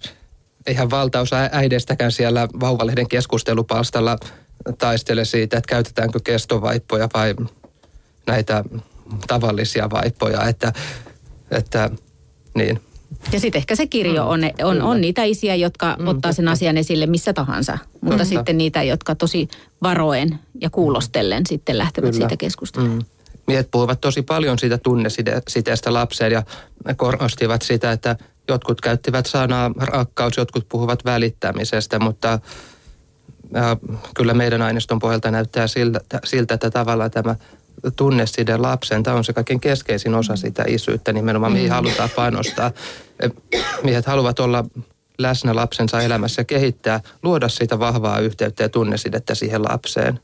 [SPEAKER 9] eihän valtaosa äideistäkään siellä vauvalehden keskustelupalstalla taistele siitä, että käytetäänkö kestovaippoja vai näitä tavallisia vaippoja. Että, että niin
[SPEAKER 8] Ja sitten ehkä se kirjo on, on, on niitä isiä, jotka mm, ottaa sen asian esille missä tahansa, mutta mm. sitten niitä, jotka tosi varoen ja kuulostellen sitten lähtevät
[SPEAKER 9] Kyllä.
[SPEAKER 8] siitä keskustelemaan. Mm.
[SPEAKER 9] Miehet puhuvat tosi paljon siitä tunnesiteestä lapseen ja korostivat sitä, että jotkut käyttivät sanaa rakkaus, jotkut puhuvat välittämisestä, mutta ja kyllä meidän aineiston pohjalta näyttää siltä, siltä että tavallaan tämä tunneside lapsen, tämä on se kaikkein keskeisin osa sitä isyyttä nimenomaan, mihin halutaan panostaa. Miehet haluavat olla läsnä lapsensa elämässä, kehittää, luoda sitä vahvaa yhteyttä ja tunnesidettä siihen lapseen.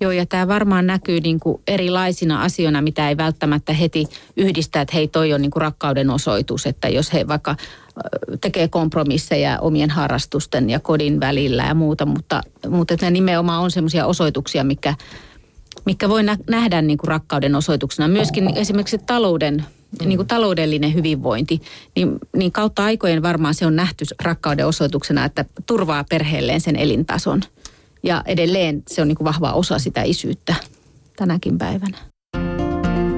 [SPEAKER 8] Joo, ja tämä varmaan näkyy niin kuin erilaisina asioina, mitä ei välttämättä heti yhdistä, että hei, toi on niin kuin rakkauden osoitus, että jos he vaikka tekee kompromisseja omien harrastusten ja kodin välillä ja muuta, mutta, mutta ne nimenomaan on semmoisia osoituksia, mikä, mikä voi nähdä niin kuin rakkauden osoituksena. Myöskin esimerkiksi talouden, niin kuin taloudellinen hyvinvointi, niin, niin kautta aikojen varmaan se on nähty rakkauden osoituksena, että turvaa perheelleen sen elintason. Ja edelleen se on niin kuin vahva osa sitä isyyttä tänäkin päivänä.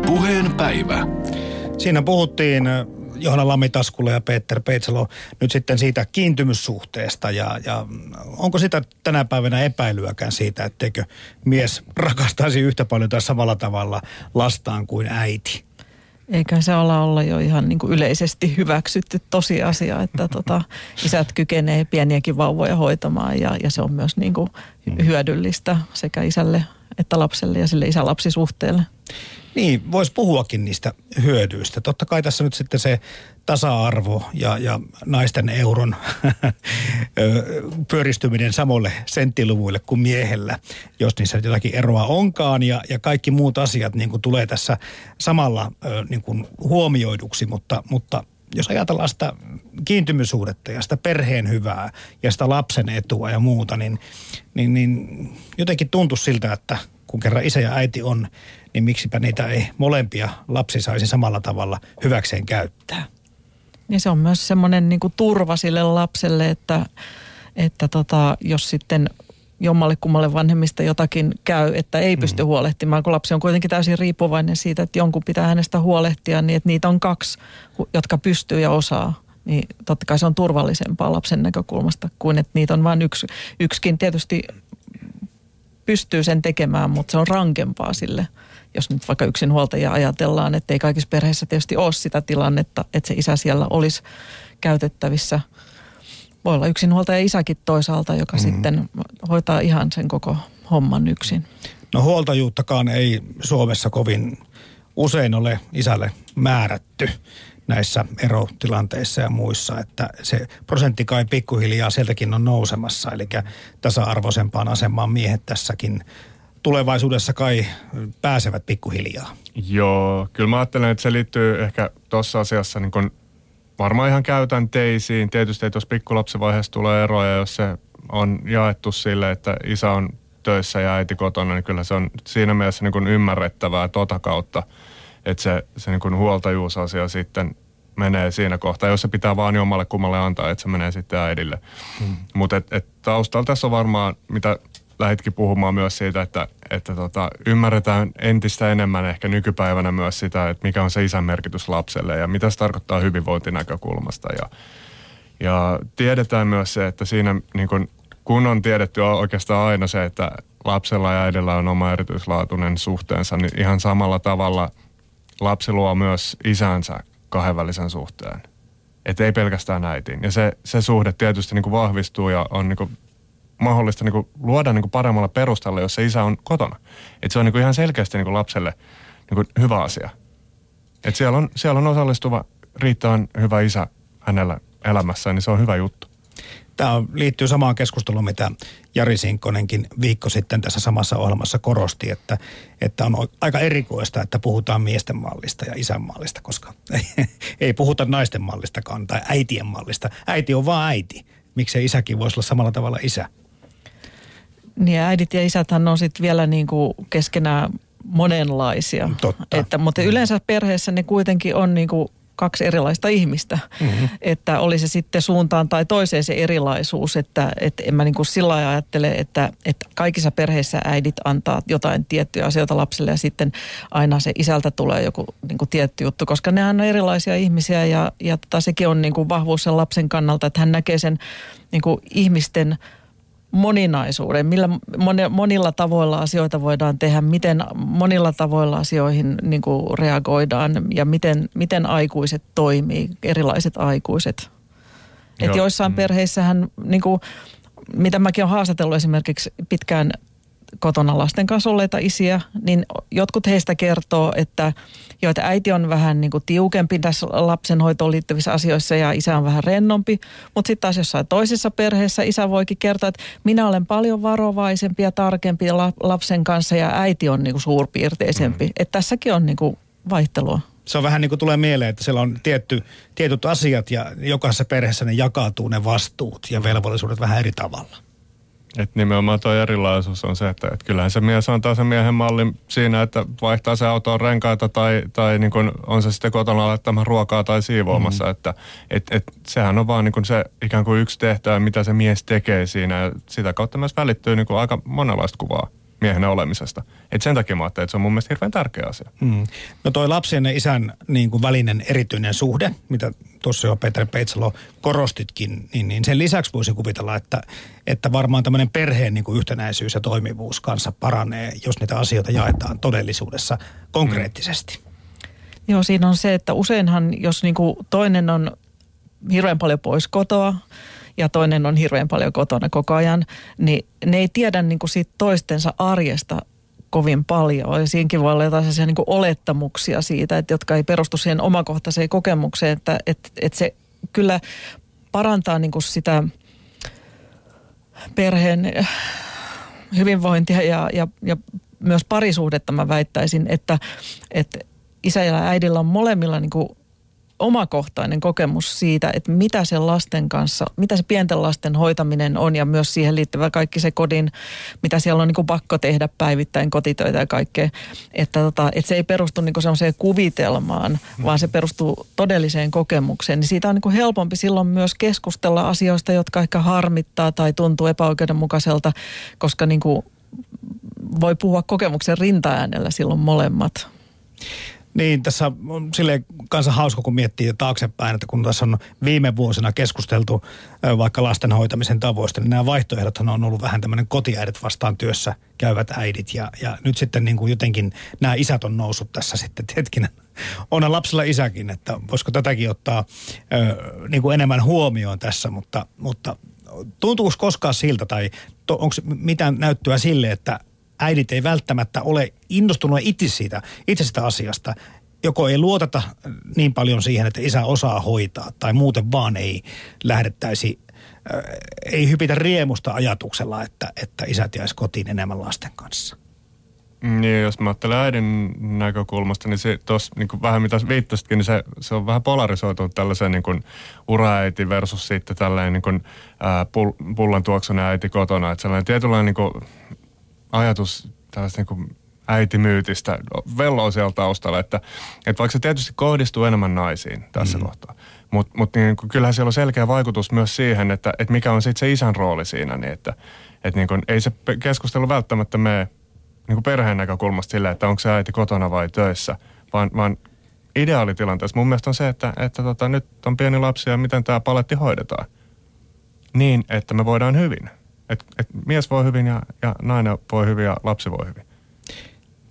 [SPEAKER 6] Puheen päivä.
[SPEAKER 2] Siinä puhuttiin Johanna Lammitaskulla ja Peter Peitsalo nyt sitten siitä kiintymyssuhteesta ja, ja onko sitä tänä päivänä epäilyäkään siitä, etteikö mies rakastaisi yhtä paljon tai samalla tavalla lastaan kuin äiti?
[SPEAKER 4] Eikä se olla olla jo ihan niin kuin yleisesti hyväksytty tosiasia, että tota, isät kykenee pieniäkin vauvoja hoitamaan ja, ja se on myös niin kuin hyödyllistä sekä isälle että lapselle ja sille isä-lapsisuhteelle.
[SPEAKER 2] Niin, voisi puhuakin niistä hyödyistä. Totta kai tässä nyt sitten se tasa-arvo ja, ja naisten euron pyöristyminen samoille senttiluvuille kuin miehellä, jos niissä jotakin eroa onkaan. Ja, ja kaikki muut asiat niin kuin tulee tässä samalla niin kuin huomioiduksi, mutta, mutta jos ajatellaan sitä kiintymysuudetta ja sitä perheen hyvää ja sitä lapsen etua ja muuta, niin, niin, niin jotenkin tuntuu siltä, että kun kerran isä ja äiti on, niin miksipä niitä ei molempia lapsi saisi samalla tavalla hyväkseen käyttää.
[SPEAKER 4] Ja se on myös semmoinen niin kuin turva sille lapselle, että, että tota, jos sitten jommalle kummalle vanhemmista jotakin käy, että ei pysty mm. huolehtimaan, kun lapsi on kuitenkin täysin riippuvainen siitä, että jonkun pitää hänestä huolehtia, niin että niitä on kaksi, jotka pystyy ja osaa. Niin totta kai se on turvallisempaa lapsen näkökulmasta kuin että niitä on vain yksi. Yksikin tietysti pystyy sen tekemään, mutta se on rankempaa sille jos nyt vaikka yksinhuoltajia ajatellaan, että ei kaikissa perheissä tietysti ole sitä tilannetta, että se isä siellä olisi käytettävissä. Voi olla yksinhuoltaja isäkin toisaalta, joka mm. sitten hoitaa ihan sen koko homman yksin.
[SPEAKER 2] No huoltajuuttakaan ei Suomessa kovin usein ole isälle määrätty näissä erotilanteissa ja muissa, että se prosentti kai pikkuhiljaa sieltäkin on nousemassa, eli tasa-arvoisempaan asemaan miehet tässäkin tulevaisuudessa kai pääsevät pikkuhiljaa.
[SPEAKER 3] Joo, kyllä mä ajattelen, että se liittyy ehkä tuossa asiassa niin kun varmaan ihan käytänteisiin. Tietysti, että jos pikkulapsivaiheessa tulee eroja, jos se on jaettu sille, että isä on töissä ja äiti kotona, niin kyllä se on siinä mielessä niin kuin ymmärrettävää tota kautta, että se, se niin kuin huoltajuusasia sitten menee siinä kohtaa, jos se pitää vaan jommalle kummalle antaa, että se menee sitten äidille. Hmm. Mutta et, et taustalla tässä on varmaan, mitä lähditkin puhumaan myös siitä, että, että tota, ymmärretään entistä enemmän ehkä nykypäivänä myös sitä, että mikä on se isän merkitys lapselle ja mitä se tarkoittaa hyvinvointinäkökulmasta. Ja, ja tiedetään myös se, että siinä niin kun, kun on tiedetty oikeastaan aina se, että lapsella ja äidillä on oma erityislaatuinen suhteensa, niin ihan samalla tavalla lapsi luo myös isänsä kahdenvälisen suhteen. Että ei pelkästään äitiin. Ja se, se suhde tietysti niin kuin vahvistuu ja on niin kuin mahdollista niin kuin luoda niin kuin paremmalla perustalla, jos se isä on kotona. Et se on niin kuin ihan selkeästi niin kuin lapselle niin kuin hyvä asia. Et siellä, on, siellä on osallistuva riittävän hyvä isä hänellä elämässään, niin se on hyvä juttu.
[SPEAKER 2] Tämä liittyy samaan keskusteluun, mitä Jari Sinkkonenkin viikko sitten tässä samassa ohjelmassa korosti, että, että on aika erikoista, että puhutaan miesten mallista ja isän mallista, koska ei, ei puhuta naisten mallistakaan tai äitien mallista. Äiti on vaan äiti. Miksei isäkin voisi olla samalla tavalla isä?
[SPEAKER 4] Niin äidit ja isäthän on sitten vielä niin kuin keskenään monenlaisia.
[SPEAKER 2] Totta.
[SPEAKER 4] Että, mutta yleensä perheessä ne kuitenkin on niin kuin kaksi erilaista ihmistä. Mm-hmm. Että oli se sitten suuntaan tai toiseen se erilaisuus, että, että en mä niin kuin sillä lailla ajattele, että, että kaikissa perheissä äidit antaa jotain tiettyjä asioita lapsille ja sitten aina se isältä tulee joku niin kuin tietty juttu, koska ne on erilaisia ihmisiä ja, ja tota, sekin on niin kuin vahvuus sen lapsen kannalta, että hän näkee sen niin kuin ihmisten – moninaisuuden, millä monilla tavoilla asioita voidaan tehdä, miten monilla tavoilla asioihin niin kuin reagoidaan ja miten, miten aikuiset toimii, erilaiset aikuiset. Että joissain mm. perheissähän, niin kuin, mitä mäkin olen haastatellut esimerkiksi pitkään kotona lasten kanssa olleita isiä, niin jotkut heistä kertoo, että jo, että äiti on vähän niin kuin tiukempi tässä lapsenhoitoon liittyvissä asioissa ja isä on vähän rennompi. Mutta sitten taas jossain toisessa perheessä isä voikin kertoa, että minä olen paljon varovaisempi ja tarkempi lapsen kanssa ja äiti on niin kuin suurpiirteisempi. Mm. Että tässäkin on niin kuin vaihtelua
[SPEAKER 2] se on vähän niin kuin tulee mieleen, että siellä on tietty, tietyt asiat ja jokaisessa perheessä ne jakautuu ne vastuut ja velvollisuudet vähän eri tavalla.
[SPEAKER 3] Että nimenomaan tuo erilaisuus on se, että, että kyllähän se mies antaa sen miehen mallin siinä, että vaihtaa se autoon renkaita tai, tai niin kuin on se sitten kotona laittamaan ruokaa tai siivoamassa. Mm-hmm. Että et, et, sehän on vaan niin kuin se ikään kuin yksi tehtävä, mitä se mies tekee siinä ja sitä kautta myös välittyy niin kuin aika monenlaista kuvaa miehenä olemisesta. Et sen takia mä ajattelin, että se on mun mielestä hirveän tärkeä asia. Mm.
[SPEAKER 2] No toi lapsen ja isän niin kuin välinen erityinen suhde, mitä tuossa jo Petri Peitsalo korostitkin, niin, niin sen lisäksi voisin kuvitella, että, että varmaan tämmöinen perheen niin kuin yhtenäisyys ja toimivuus kanssa paranee, jos niitä asioita jaetaan todellisuudessa konkreettisesti. Mm.
[SPEAKER 4] Joo, siinä on se, että useinhan jos niin kuin toinen on hirveän paljon pois kotoa, ja toinen on hirveän paljon kotona koko ajan, niin ne ei tiedä niin kuin siitä toistensa arjesta kovin paljon. Ja siinäkin voi olla jotain niin kuin olettamuksia siitä, että jotka ei perustu siihen omakohtaiseen kokemukseen, että, että, että se kyllä parantaa niin kuin sitä perheen hyvinvointia ja, ja, ja myös parisuhdetta mä väittäisin, että, että isä ja äidillä on molemmilla niin kuin omakohtainen kokemus siitä, että mitä se lasten kanssa, mitä se pienten lasten hoitaminen on ja myös siihen liittyvä kaikki se kodin, mitä siellä on niin kuin pakko tehdä päivittäin kotitöitä ja kaikkea. Että, tota, että se ei perustu niin kuin sellaiseen kuvitelmaan, vaan se perustuu todelliseen kokemukseen. Niin siitä on niin kuin helpompi silloin myös keskustella asioista, jotka ehkä harmittaa tai tuntuu epäoikeudenmukaiselta, koska niin kuin voi puhua kokemuksen rintaäänellä silloin molemmat.
[SPEAKER 2] Niin, tässä on sille kanssa hauska, kun miettii taaksepäin, että kun tässä on viime vuosina keskusteltu vaikka lasten hoitamisen tavoista, niin nämä vaihtoehdothan on ollut vähän tämmöinen kotiäidit vastaan työssä käyvät äidit. Ja, ja nyt sitten niin kuin jotenkin nämä isät on noussut tässä sitten, hetkinen, on lapsella isäkin, että voisiko tätäkin ottaa ö, niin kuin enemmän huomioon tässä, mutta, mutta tuntuuko koskaan siltä tai onko mitään näyttöä sille, että äidit ei välttämättä ole innostunut itse siitä, itse sitä asiasta. Joko ei luoteta niin paljon siihen, että isä osaa hoitaa, tai muuten vaan ei lähdettäisi, äh, ei hypitä riemusta ajatuksella, että, että isät jäisi kotiin enemmän lasten kanssa.
[SPEAKER 3] Niin, jos mä ajattelen äidin näkökulmasta, niin se tos, niin kuin vähän mitä viittasitkin, niin se, se on vähän polarisoitunut tällaiseen niin kuin uraäiti versus sitten tällainen niin kuin, ää, pull, pullan tuoksunen äiti kotona. Että sellainen tietynlainen niin kuin, ajatus tällaista niin äitimyytistä velloo siellä taustalla, että, että vaikka se tietysti kohdistuu enemmän naisiin tässä mm. kohtaa, mutta mut niin kyllähän siellä on selkeä vaikutus myös siihen, että, että mikä on sitten se isän rooli siinä, niin että, että niin kuin, ei se keskustelu välttämättä mene niin kuin perheen näkökulmasta sille, että onko se äiti kotona vai töissä, vaan, vaan ideaalitilanteessa mun mielestä on se, että, että tota, nyt on pieni lapsi ja miten tämä paletti hoidetaan. Niin, että me voidaan hyvin. Et, et mies voi hyvin ja, ja nainen voi hyvin ja lapsi voi hyvin.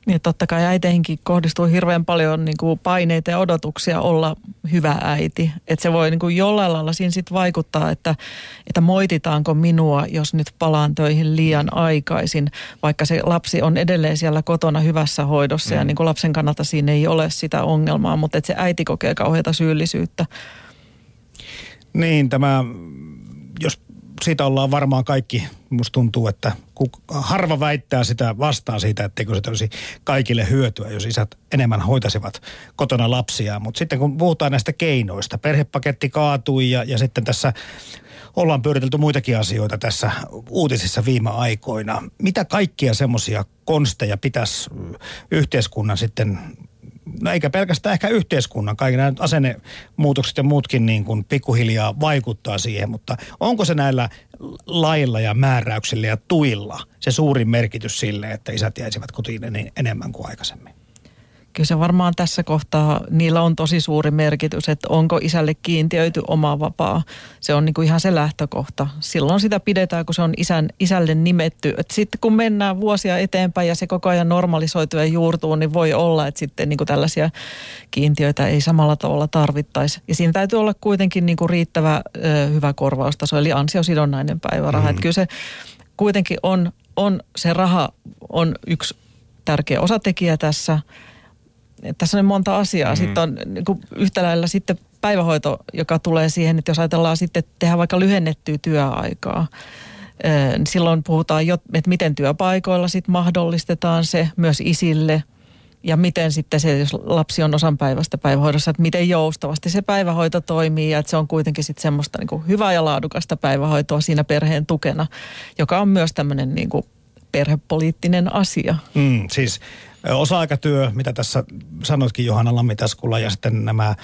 [SPEAKER 4] Niin totta kai äiteihinkin kohdistuu hirveän paljon niin kuin paineita ja odotuksia olla hyvä äiti. Että se voi niin kuin jollain lailla siinä sit vaikuttaa, että, että moititaanko minua, jos nyt palaan töihin liian aikaisin, vaikka se lapsi on edelleen siellä kotona hyvässä hoidossa mm. ja niin kuin lapsen kannalta siinä ei ole sitä ongelmaa, mutta että se äiti kokee kauheata syyllisyyttä.
[SPEAKER 2] Niin, tämä, jos siitä ollaan varmaan kaikki, musta tuntuu, että harva väittää sitä vastaan siitä, etteikö se olisi kaikille hyötyä, jos isät enemmän hoitaisivat kotona lapsia. Mutta sitten kun puhutaan näistä keinoista, perhepaketti kaatui ja, ja sitten tässä ollaan pyöritelty muitakin asioita tässä uutisissa viime aikoina. Mitä kaikkia semmoisia konsteja pitäisi yhteiskunnan sitten no eikä pelkästään ehkä yhteiskunnan, kaikki nämä asennemuutokset ja muutkin niin kuin pikkuhiljaa vaikuttaa siihen, mutta onko se näillä lailla ja määräyksillä ja tuilla se suurin merkitys sille, että isät jäisivät kotiin enemmän kuin aikaisemmin?
[SPEAKER 4] Kyllä se varmaan tässä kohtaa, niillä on tosi suuri merkitys, että onko isälle kiintiöity oma vapaa. Se on niin kuin ihan se lähtökohta. Silloin sitä pidetään, kun se on isän, isälle nimetty. Et sitten kun mennään vuosia eteenpäin ja se koko ajan normalisoituu ja juurtuu, niin voi olla, että sitten niin kuin tällaisia kiintiöitä ei samalla tavalla tarvittaisi. Ja siinä täytyy olla kuitenkin niin kuin riittävä ö, hyvä korvaustaso, eli ansiosidonnainen päiväraha. Mm. Että kyllä se kuitenkin on, on, se raha on yksi tärkeä osatekijä tässä – tässä on monta asiaa. Mm. Sitten on niin kuin yhtä lailla sitten päivähoito, joka tulee siihen, että jos ajatellaan sitten tehdä vaikka lyhennettyä työaikaa, niin silloin puhutaan, jo, että miten työpaikoilla sitten mahdollistetaan se myös isille ja miten sitten se, jos lapsi on osan päivästä päivähoidossa, että miten joustavasti se päivähoito toimii ja että se on kuitenkin sitten semmoista niin kuin hyvää ja laadukasta päivähoitoa siinä perheen tukena, joka on myös tämmöinen niin kuin perhepoliittinen asia.
[SPEAKER 2] Mm, siis osa-aikatyö, mitä tässä sanoitkin Johanna Lammitaskulla, ja sitten nämä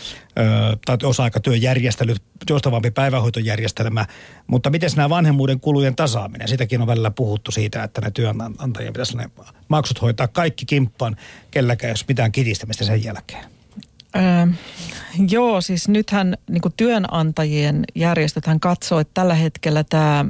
[SPEAKER 2] tai osa-aikatyöjärjestelyt, joustavampi päivähoitojärjestelmä. Mutta miten nämä vanhemmuuden kulujen tasaaminen? Sitäkin on välillä puhuttu siitä, että ne työnantajien pitäisi ne maksut hoitaa kaikki kimppaan, kelläkään jos mitään kiristämistä sen jälkeen.
[SPEAKER 4] Öö, joo, siis nythän niin työnantajien järjestöthän katsoo, että tällä hetkellä tämä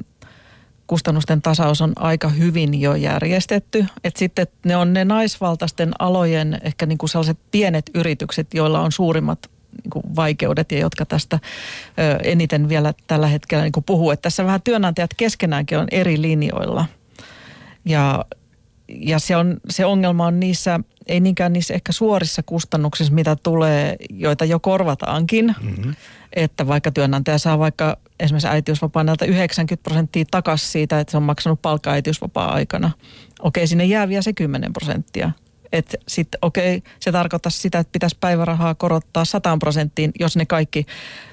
[SPEAKER 4] kustannusten tasaus on aika hyvin jo järjestetty. Et sitten ne on ne naisvaltaisten alojen ehkä niin kuin sellaiset pienet yritykset, joilla on suurimmat niin kuin vaikeudet ja jotka tästä ö, eniten vielä tällä hetkellä niin kuin puhuu. Että tässä vähän työnantajat keskenäänkin on eri linjoilla. Ja, ja se, on, se ongelma on niissä, ei niinkään niissä ehkä suorissa kustannuksissa, mitä tulee, joita jo korvataankin. Mm-hmm. Että vaikka työnantaja saa vaikka esimerkiksi äitiysvapaan näiltä 90 prosenttia takaisin siitä, että se on maksanut palkkaa äitiysvapaa-aikana. Okei, sinne jää vielä se 10 prosenttia. Että sitten okei, se tarkoittaa sitä, että pitäisi päivärahaa korottaa 100 prosenttiin, jos ne kaikki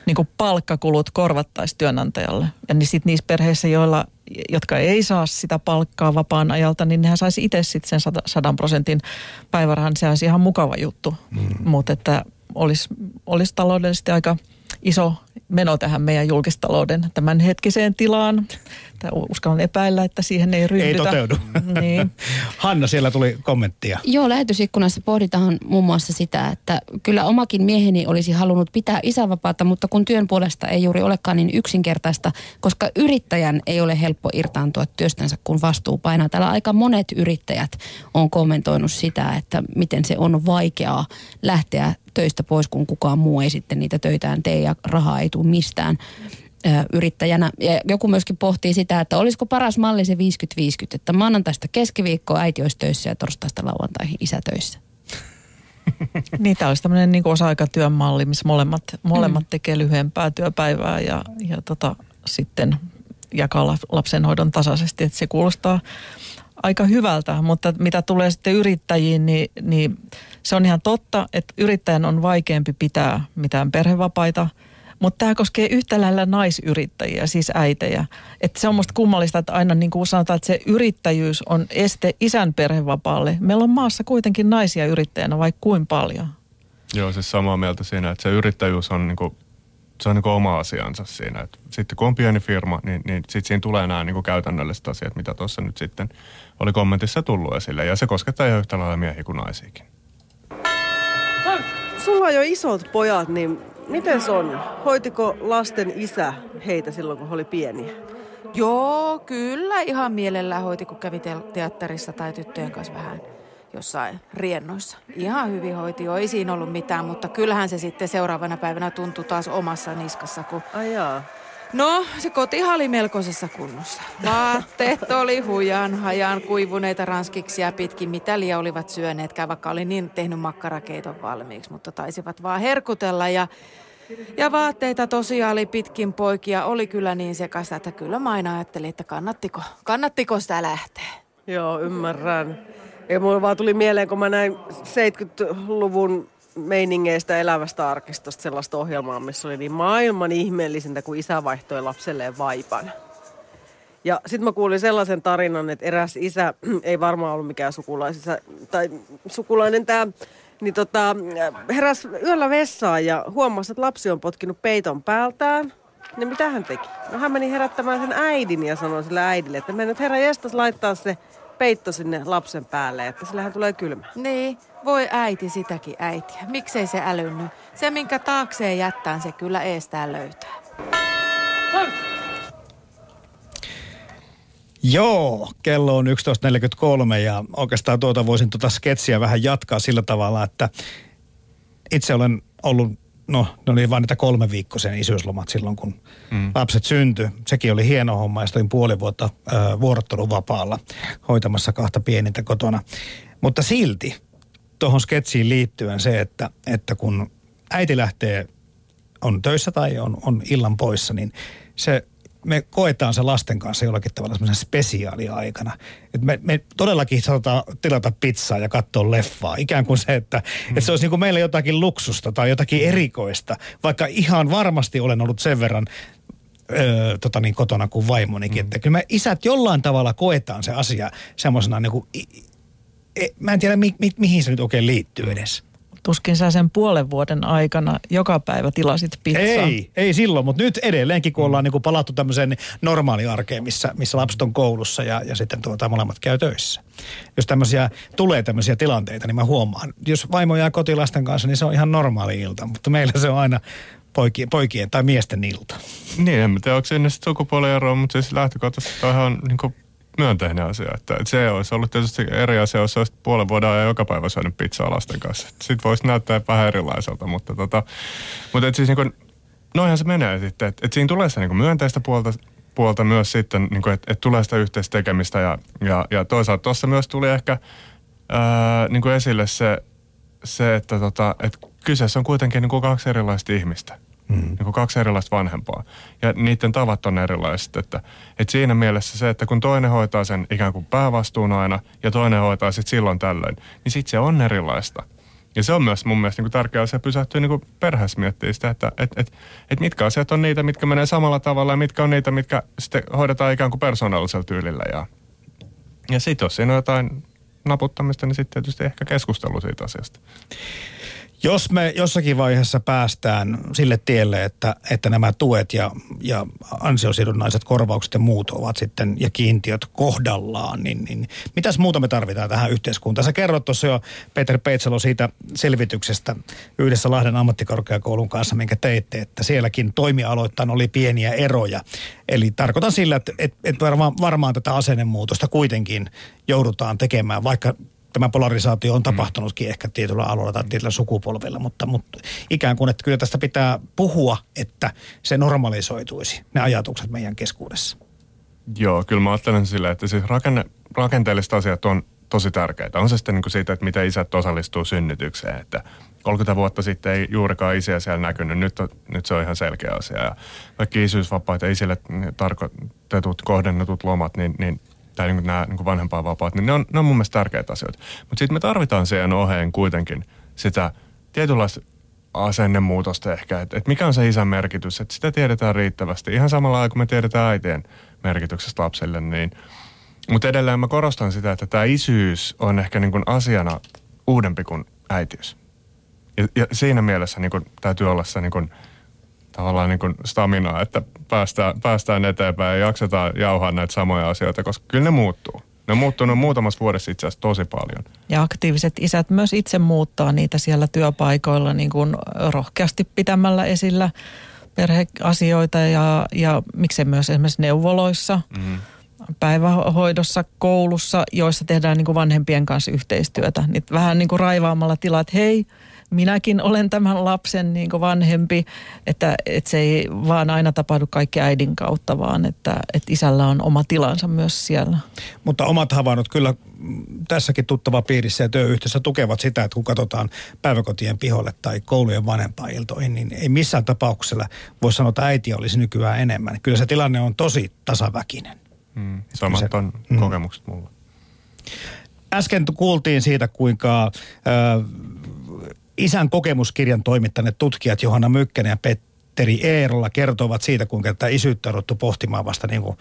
[SPEAKER 4] niin kuin palkkakulut korvattaisiin työnantajalle. Ja niin sitten niissä perheissä, joilla, jotka ei saa sitä palkkaa vapaan ajalta, niin nehän saisi itse sitten sen 100 prosentin päivärahan. Se olisi ihan mukava juttu, mm. mutta että olisi, olisi taloudellisesti aika iso meno tähän meidän julkistalouden tämänhetkiseen tilaan. Uskallan epäillä, että siihen ei ryhdytä.
[SPEAKER 2] Ei toteudu.
[SPEAKER 4] Niin.
[SPEAKER 2] Hanna, siellä tuli kommenttia.
[SPEAKER 7] Joo, lähetysikkunassa pohditaan muun muassa sitä, että kyllä omakin mieheni olisi halunnut pitää isävapaata, mutta kun työn puolesta ei juuri olekaan niin yksinkertaista, koska yrittäjän ei ole helppo irtaantua työstänsä, kun vastuu painaa. Täällä aika monet yrittäjät on kommentoinut sitä, että miten se on vaikeaa lähteä töistä pois, kun kukaan muu ei sitten niitä töitään tee ja rahaa ei tule mistään yrittäjänä. Ja joku myöskin pohtii sitä, että olisiko paras malli se 50-50, että maanantaista keskiviikkoa äiti olisi töissä ja torstaista lauantaihin isä töissä.
[SPEAKER 4] Niitä olisi tämmöinen niin osa-aikatyön malli, missä molemmat, molemmat mm. tekee lyhyempää työpäivää ja, ja tota, sitten jakaa lapsenhoidon tasaisesti. Että se kuulostaa aika hyvältä, mutta mitä tulee sitten yrittäjiin, niin, niin se on ihan totta, että yrittäjän on vaikeampi pitää mitään perhevapaita, mutta tämä koskee yhtä lailla naisyrittäjiä, siis äitejä. Että se on musta kummallista, että aina niin kuin sanotaan, että se yrittäjyys on este isän perhevapaalle. Meillä on maassa kuitenkin naisia yrittäjänä, vaikka kuin paljon.
[SPEAKER 3] Joo, siis samaa mieltä siinä, että se yrittäjyys on niin kuin se on niin oma asiansa siinä. Et sitten kun on pieni firma, niin, niin sitten siinä tulee nämä niin käytännölliset asiat, mitä tuossa nyt sitten oli kommentissa tullut esille. Ja se koskettaa ihan yhtä lailla miehiä kuin naisiakin.
[SPEAKER 1] Sulla on jo isot pojat, niin miten se on? Hoitiko lasten isä heitä silloin, kun he oli pieniä?
[SPEAKER 5] Joo, kyllä ihan mielellään hoiti, kun kävi teatterissa tai tyttöjen kanssa vähän jossain riennoissa. Ihan hyvin hoiti jo, ei siinä ollut mitään, mutta kyllähän se sitten seuraavana päivänä tuntui taas omassa niskassa, kun...
[SPEAKER 1] Ajaa.
[SPEAKER 5] No, se kotihan oli melkoisessa kunnossa. Vaatteet oli hujan, hajan, kuivuneita ranskiksia pitkin, mitä liian olivat syöneet, vaikka oli niin tehnyt makkarakeiton valmiiksi, mutta taisivat vaan herkutella ja ja vaatteita tosiaan oli pitkin poikia, oli kyllä niin sekasta, että kyllä mä aina ajattelin, että kannattiko, kannattiko sitä lähteä.
[SPEAKER 1] Joo, ymmärrän. Ja mulla vaan tuli mieleen, kun mä näin 70-luvun meiningeistä elävästä arkistosta sellaista ohjelmaa, missä oli niin maailman ihmeellisintä, kun isä vaihtoi lapselleen vaipan. Ja sitten mä kuulin sellaisen tarinan, että eräs isä ei varmaan ollut mikään sukulaisisa, tai sukulainen tämä niin tota, heräs yöllä vessaan ja huomasi, että lapsi on potkinut peiton päältään. Niin mitä hän teki? No hän meni herättämään sen äidin ja sanoi sille äidille, että mennä herra jestas laittaa se peitto sinne lapsen päälle, että sillähän tulee kylmä.
[SPEAKER 5] Niin, voi äiti sitäkin äitiä. Miksei se älynny? Se, minkä taakseen jättää, se kyllä eestään löytää.
[SPEAKER 2] Joo, kello on 11.43 ja oikeastaan tuota voisin tuota sketsiä vähän jatkaa sillä tavalla, että itse olen ollut, no ne oli vain niitä kolme viikkoisen isyyslomat silloin, kun mm. lapset syntyi. Sekin oli hieno homma ja olin puoli vuotta ö, vuorotteluvapaalla hoitamassa kahta pienintä kotona. Mutta silti tuohon sketsiin liittyen se, että, että kun äiti lähtee, on töissä tai on, on illan poissa, niin se me koetaan se lasten kanssa jollakin tavalla semmoisen spesiaaliaikana. Et me, me todellakin saataan tilata pizzaa ja katsoa leffaa. Ikään kuin se, että, mm. että se olisi niin kuin meillä jotakin luksusta tai jotakin erikoista. Vaikka ihan varmasti olen ollut sen verran öö, tota niin, kotona kuin vaimonikin. Mm. Että kyllä me isät jollain tavalla koetaan se asia semmoisena niin kuin, e, mä en tiedä mi, mi, mihin se nyt oikein liittyy edes.
[SPEAKER 4] Tuskin sä sen puolen vuoden aikana joka päivä tilasit pizzaa.
[SPEAKER 2] Ei, ei silloin, mutta nyt edelleenkin, kun ollaan niin kuin palattu tämmöiseen normaaliarkeen, missä, missä lapset on koulussa ja, ja sitten tuota, molemmat käy töissä. Jos tämmöisiä, tulee tämmöisiä tilanteita, niin mä huomaan. Jos vaimo jää kotilasten kanssa, niin se on ihan normaali ilta, mutta meillä se on aina poikien, poikien tai miesten ilta.
[SPEAKER 3] Niin, en tiedä, onko sinne sitten sukupuolieroa, mutta siis lähtökohtaisesti on niin kuin myönteinen asia. Että, että se olisi ollut tietysti eri asia, jos olisi puolen vuoden ajan joka päivä syönyt pizzaa lasten kanssa. Sitten voisi näyttää vähän erilaiselta, mutta, tota, mutta et siis niin kuin, noihän se menee sitten. Että, että siinä tulee sitä niin myönteistä puolta, puolta myös sitten, niin että, että tulee sitä yhteistä tekemistä ja, ja, ja toisaalta tuossa myös tuli ehkä ää, niin kuin esille se, se että, tota, että kyseessä on kuitenkin niin kuin kaksi erilaista ihmistä. Mm. Niin kaksi erilaista vanhempaa. Ja niiden tavat on erilaiset. Että, että siinä mielessä se, että kun toinen hoitaa sen ikään kuin päävastuun aina ja toinen hoitaa sitten silloin tällöin, niin sitten se on erilaista. Ja se on myös mun mielestä niin kuin tärkeä asia pysähtyä niin perheessä miettiä sitä, että et, et, et mitkä asiat on niitä, mitkä menee samalla tavalla ja mitkä on niitä, mitkä sitten hoidetaan ikään kuin persoonallisella tyylillä. Ja, ja sitten jos siinä on jotain naputtamista, niin sitten tietysti ehkä keskustelu siitä asiasta.
[SPEAKER 2] Jos me jossakin vaiheessa päästään sille tielle, että, että nämä tuet ja, ja ansiosidonnaiset korvaukset ja muut ovat sitten ja kiintiöt kohdallaan, niin, niin mitäs muuta me tarvitaan tähän yhteiskuntaan? Sä kerrot tuossa jo Peter Peitsalo siitä selvityksestä yhdessä Lahden ammattikorkeakoulun kanssa, minkä teitte, että sielläkin toimialoittain oli pieniä eroja. Eli tarkoitan sillä, että, että, varmaan, varmaan tätä asennemuutosta kuitenkin joudutaan tekemään, vaikka tämä polarisaatio on tapahtunutkin mm. ehkä tietyllä alueella tai tietyllä sukupolvella, mutta, mutta ikään kuin, että kyllä tästä pitää puhua, että se normalisoituisi, ne ajatukset meidän keskuudessa.
[SPEAKER 3] Joo, kyllä mä ajattelen sillä, että siis rakenne, rakenteelliset asiat on tosi tärkeitä. On se sitten niin kuin siitä, että miten isät osallistuu synnytykseen, että 30 vuotta sitten ei juurikaan isiä siellä näkynyt. Nyt, on, nyt se on ihan selkeä asia. Ja kaikki isyysvapaita isille tarkoitetut, kohdennetut lomat, niin, niin tai niin nämä niin vanhempainvapaat, niin ne on, ne on mun mielestä tärkeitä asioita. Mutta sitten me tarvitaan siihen oheen kuitenkin sitä tietynlaista asennemuutosta ehkä, että et mikä on se isän merkitys, että sitä tiedetään riittävästi. Ihan samalla lailla kuin me tiedetään äitien merkityksestä lapsille, niin mutta edelleen mä korostan sitä, että tämä isyys on ehkä niin kuin asiana uudempi kuin äitiys. Ja, ja siinä mielessä niin kuin, täytyy olla se niin kuin, tavallaan niin kuin staminaa, että päästään, päästään eteenpäin ja jaksetaan jauhaa näitä samoja asioita, koska kyllä ne muuttuu. Ne on muuttunut muutamassa vuodessa itse asiassa tosi paljon.
[SPEAKER 4] Ja aktiiviset isät myös itse muuttaa niitä siellä työpaikoilla niin kuin rohkeasti pitämällä esillä perheasioita ja, ja miksei myös esimerkiksi neuvoloissa, mm. päivähoidossa, koulussa, joissa tehdään niin kuin vanhempien kanssa yhteistyötä. Niin vähän niin kuin raivaamalla tilat, hei, minäkin olen tämän lapsen niin vanhempi, että, että se ei vaan aina tapahdu kaikki äidin kautta, vaan että, että isällä on oma tilansa myös siellä.
[SPEAKER 2] Mutta omat havainnot kyllä tässäkin tuttava piirissä ja työyhteisössä tukevat sitä, että kun katsotaan päiväkotien piholle tai koulujen vanhempailtoihin, niin ei missään tapauksella voi sanoa, että äiti olisi nykyään enemmän. Kyllä se tilanne on tosi tasaväkinen.
[SPEAKER 3] Mm, samat on mm. kokemukset mulla.
[SPEAKER 2] Äsken kuultiin siitä, kuinka äh, isän kokemuskirjan toimittaneet tutkijat Johanna Mykkänen ja Petteri Eerola kertovat siitä, kuinka tätä isyyttä on pohtimaan vasta niin kuin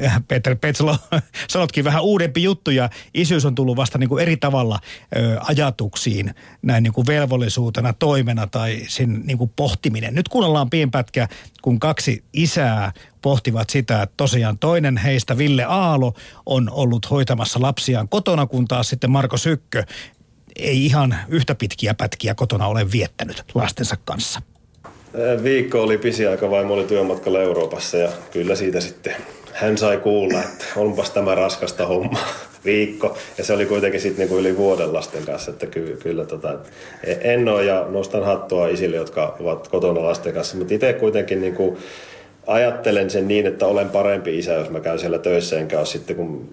[SPEAKER 2] Ja Peter Petsalo, sanotkin vähän uudempi juttu ja isyys on tullut vasta niin kuin eri tavalla ö, ajatuksiin näin niin kuin velvollisuutena, toimena tai sen niin kuin pohtiminen. Nyt kuunnellaan pienpätkä, kun kaksi isää pohtivat sitä, että tosiaan toinen heistä, Ville Aalo, on ollut hoitamassa lapsiaan kotona, kun taas sitten Marko Sykkö ei ihan yhtä pitkiä pätkiä kotona ole viettänyt lastensa kanssa.
[SPEAKER 10] Viikko oli pisi aika, vaimo oli työmatkalla Euroopassa ja kyllä siitä sitten hän sai kuulla, että onpas tämä raskasta hommaa viikko. Ja se oli kuitenkin sitten niinku yli vuoden lasten kanssa, että ky- kyllä tota, en ole ja nostan hattua isille, jotka ovat kotona lasten kanssa. Mutta itse kuitenkin niinku ajattelen sen niin, että olen parempi isä, jos mä käyn siellä töissä, enkä ole sitten kun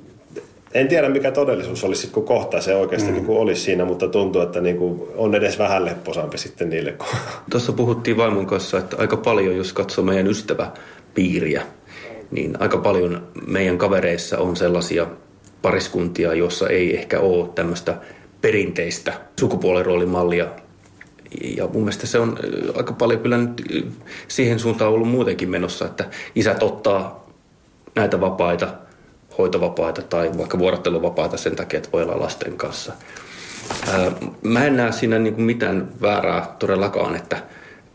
[SPEAKER 10] en tiedä mikä todellisuus olisi kun kohta se oikeasti mm. niin kuin olisi siinä, mutta tuntuu, että niin kuin on edes vähän lepposampi sitten niille.
[SPEAKER 11] Tuossa puhuttiin vaimon kanssa, että aika paljon, jos katsoo meidän ystäväpiiriä, niin aika paljon meidän kavereissa on sellaisia pariskuntia, joissa ei ehkä ole tämmöistä perinteistä sukupuoliroolimallia. Ja mun mielestä se on aika paljon kyllä nyt siihen suuntaan ollut muutenkin menossa, että isät ottaa näitä vapaita, hoitovapaita tai vaikka vuorotteluvapaita sen takia, että voi olla lasten kanssa. Mä en näe siinä niin kuin mitään väärää todellakaan, että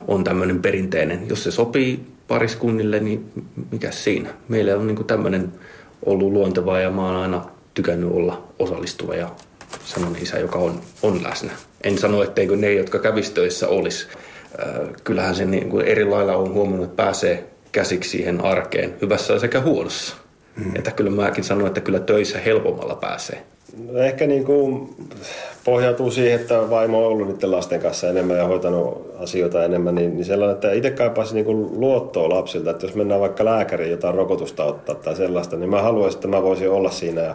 [SPEAKER 11] on tämmöinen perinteinen. Jos se sopii pariskunnille, niin mikä siinä? Meille on niin tämmöinen ollut luontevaa ja mä oon aina tykännyt olla osallistuva ja sanon isä, joka on, on läsnä. En sano, etteikö ne, jotka kävistöissä olisi. Kyllähän se niin kuin eri lailla on huomannut, että pääsee käsiksi siihen arkeen, hyvässä sekä huonossa. Mm. Että kyllä mäkin sanon, että kyllä töissä helpommalla pääsee.
[SPEAKER 10] No ehkä niin kuin pohjautuu siihen, että vaimo on ollut niiden lasten kanssa enemmän ja hoitanut asioita enemmän, niin, niin sellainen, että itse kaipaisi niin luottoa lapsilta, että jos mennään vaikka lääkäriin jotain rokotusta ottaa tai sellaista, niin mä haluaisin, että mä voisin olla siinä ja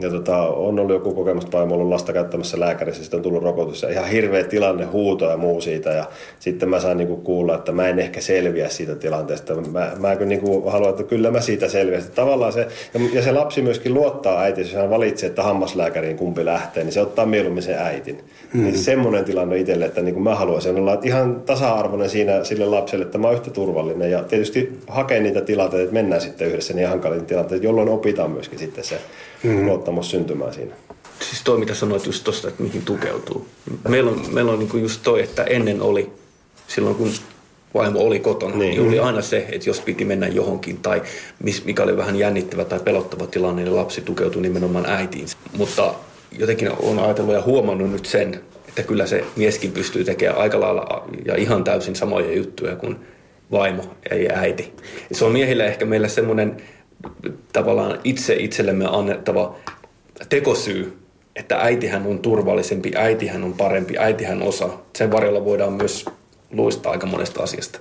[SPEAKER 10] ja tota, on ollut joku kokemus, että vaimo ollut lasta käyttämässä lääkärissä, sitten on tullut rokotus ja ihan hirveä tilanne, huuto ja muu siitä. Ja sitten mä sain niinku kuulla, että mä en ehkä selviä siitä tilanteesta. Mä, mä niinku haluan, että kyllä mä siitä selviän. Tavallaan se, ja se lapsi myöskin luottaa äiti, jos hän valitsee, että hammaslääkäriin kumpi lähtee, niin se ottaa mieluummin sen äitin. Mm. Niin semmoinen tilanne itselle, että niin kuin mä haluaisin olla ihan tasa-arvoinen siinä sille lapselle, että mä oon yhtä turvallinen. Ja tietysti hakee niitä tilanteita, että mennään sitten yhdessä niin hankalin tilanteet, jolloin opitaan myöskin sitten se mm. luottamus syntymään siinä.
[SPEAKER 11] Siis toi, mitä sanoit just tosta, että mihin tukeutuu. Meillä on, meillä on niinku just toi, että ennen oli, silloin kun vaimo oli kotona, niin. niin oli aina se, että jos piti mennä johonkin tai mikä oli vähän jännittävä tai pelottava tilanne, niin lapsi tukeutui nimenomaan äitiin. Mutta jotenkin on ajatellut ja huomannut nyt sen, että kyllä se mieskin pystyy tekemään aika lailla ja ihan täysin samoja juttuja kuin vaimo ja äiti. Se on miehillä ehkä meillä semmoinen tavallaan itse itsellemme annettava tekosyy, että äitihän on turvallisempi, äitihän on parempi, äitihän osaa. Sen varjolla voidaan myös luistaa aika monesta asiasta.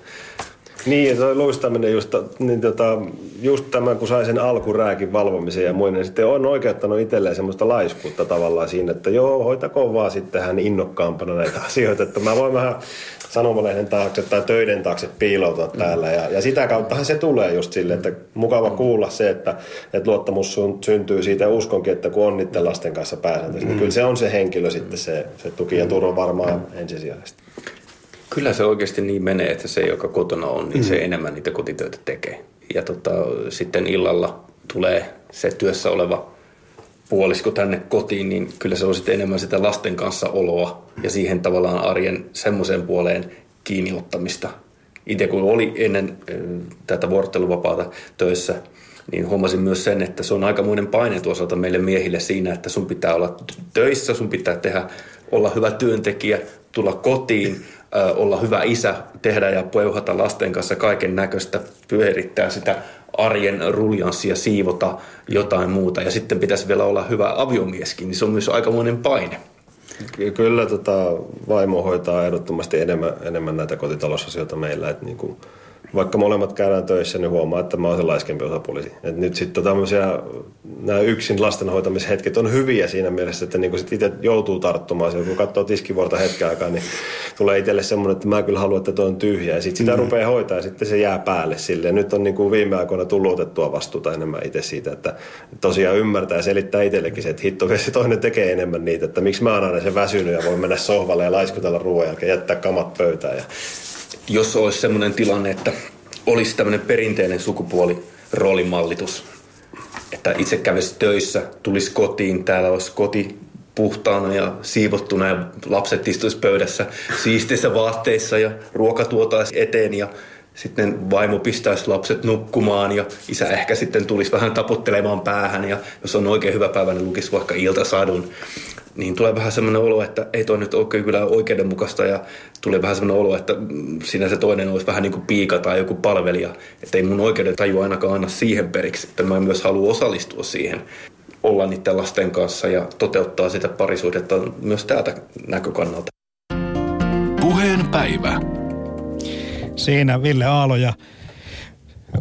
[SPEAKER 10] Niin, ja tuo luistaminen just, niin tota, just tämän, kun sai sen alkurääkin valvomisen ja muinen, niin sitten on oikeuttanut itselleen semmoista laiskuutta tavallaan siinä, että joo, hoitakoon vaan sitten hän innokkaampana näitä asioita, että mä voin vähän sanomalehden taakse tai töiden taakse piiloutua mm. täällä. Ja, ja sitä kauttahan se tulee just sille, että mukava mm. kuulla se, että, että luottamus sun, syntyy siitä ja uskonkin, että kun on niiden lasten kanssa pääsääntöisesti, mm. niin kyllä se on se henkilö sitten se, se tuki ja turva varmaan mm. ensisijaisesti.
[SPEAKER 11] Kyllä se oikeasti niin menee, että se, joka kotona on, niin mm. se enemmän niitä kotitöitä tekee. Ja tota, sitten illalla tulee se työssä oleva puolisko tänne kotiin, niin kyllä se on sitten enemmän sitä lasten kanssa oloa ja siihen tavallaan arjen semmoiseen puoleen kiinniottamista. Itse kun oli ennen tätä vuorotteluvapaata töissä, niin huomasin myös sen, että se on aikamoinen paine tuossa meille miehille siinä, että sun pitää olla töissä, sun pitää tehdä, olla hyvä työntekijä, tulla kotiin, olla hyvä isä, tehdä ja peuhata lasten kanssa kaiken näköistä, pyörittää sitä arjen ruljanssia, siivota jotain muuta. Ja sitten pitäisi vielä olla hyvä aviomieskin, niin se on myös aikamoinen paine.
[SPEAKER 10] Kyllä tota, vaimo hoitaa ehdottomasti enemmän, enemmän näitä kotitalousasioita meillä. Että niin kuin, vaikka molemmat käydään töissä, niin huomaa, että mä oon se laiskempi osapuoli. Et nyt sitten tämmöisiä, nämä yksin lastenhoitamishetket on hyviä siinä mielessä, että niin sit itse joutuu tarttumaan. Kun katsoo tiskivuorta hetken aikaa, niin tulee itselle semmoinen, että mä kyllä haluan, että tuo on tyhjä. Ja sitten sitä mm-hmm. rupeaa hoitaa ja sitten se jää päälle sille. Ja nyt on niin kuin viime aikoina tullut otettua vastuuta enemmän itse siitä, että tosiaan ymmärtää ja selittää itsellekin se, että hitto, se toinen tekee enemmän niitä, että miksi mä oon aina se väsynyt ja voi mennä sohvalle ja laiskutella ruoan jälkeen, jättää kamat pöytään ja
[SPEAKER 11] jos olisi sellainen tilanne, että olisi tämmöinen perinteinen sukupuoli roolimallitus, että itse kävisi töissä, tulisi kotiin, täällä olisi koti puhtaana ja siivottuna ja lapset istuisi pöydässä siistissä vaatteissa ja ruoka tuotaisi eteen ja sitten vaimo pistäisi lapset nukkumaan ja isä ehkä sitten tulisi vähän taputtelemaan päähän ja jos on oikein hyvä päivä, niin lukisi vaikka iltasadun. Niin tulee vähän semmoinen olo, että ei toi nyt ole kyllä oikeudenmukaista ja tulee vähän semmoinen olo, että siinä se toinen olisi vähän niin kuin piika tai joku palvelija. Että ei mun oikeuden taju ainakaan anna siihen periksi, että mä myös haluan osallistua siihen olla niiden lasten kanssa ja toteuttaa sitä parisuhdetta myös täältä näkökannalta.
[SPEAKER 6] Puheen päivä.
[SPEAKER 2] Siinä Ville Aalo ja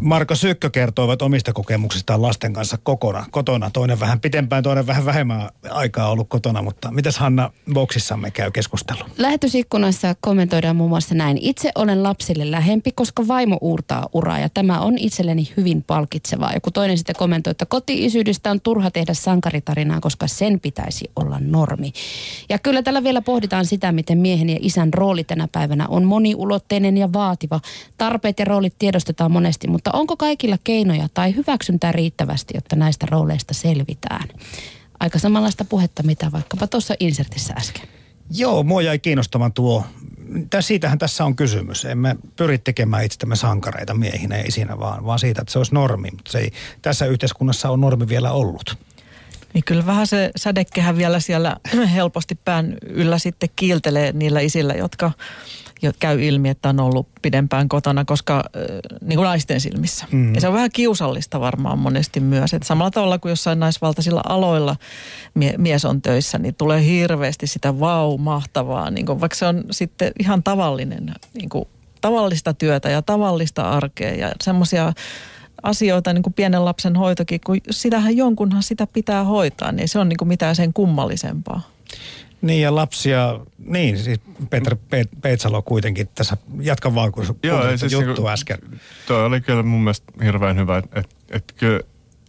[SPEAKER 2] Marko Sykkö kertoivat omista kokemuksistaan lasten kanssa kokona, kotona. Toinen vähän pitempään, toinen vähän vähemmän aikaa ollut kotona, mutta mitäs Hanna boksissamme käy keskustelu?
[SPEAKER 7] Lähetysikkunassa kommentoidaan muun muassa näin. Itse olen lapsille lähempi, koska vaimo uurtaa uraa ja tämä on itselleni hyvin palkitsevaa. Joku toinen sitten kommentoi, että koti-isyydestä on turha tehdä sankaritarinaa, koska sen pitäisi olla normi. Ja kyllä tällä vielä pohditaan sitä, miten miehen ja isän rooli tänä päivänä on moniulotteinen ja vaativa. Tarpeet ja roolit tiedostetaan monesti, mutta onko kaikilla keinoja tai hyväksyntää riittävästi, jotta näistä rooleista selvitään? Aika samanlaista puhetta, mitä vaikkapa tuossa insertissä äsken.
[SPEAKER 2] Joo, mua jäi kiinnostamaan tuo. Tää, siitähän tässä on kysymys. Emme pyri tekemään itsestämme sankareita miehinä ja isinä, vaan, vaan siitä, että se olisi normi. Mutta se ei tässä yhteiskunnassa on normi vielä ollut.
[SPEAKER 4] Niin kyllä vähän se sädekkehän vielä siellä helposti pään yllä sitten kiiltelee niillä isillä, jotka jo käy ilmi, että on ollut pidempään kotona, koska niin kuin naisten silmissä. Mm. Ja se on vähän kiusallista varmaan monesti myös. Että samalla tavalla kuin jossain naisvaltaisilla aloilla mie- mies on töissä, niin tulee hirveästi sitä vau, mahtavaa. Niin kuin, vaikka se on sitten ihan tavallinen, niin kuin, tavallista työtä ja tavallista arkea ja semmoisia asioita, niin kuin pienen lapsen hoitokin, kun sitähän jonkunhan sitä pitää hoitaa, niin se on niin kuin mitään sen kummallisempaa.
[SPEAKER 2] Niin ja lapsia, niin siis Peter Pe- Peetsalo kuitenkin tässä, jatka vaan kun
[SPEAKER 3] Joo, siis
[SPEAKER 2] juttu
[SPEAKER 3] niinku-
[SPEAKER 2] äsken.
[SPEAKER 3] Tuo oli kyllä mun mielestä hirveän hyvä, että et, et kyllä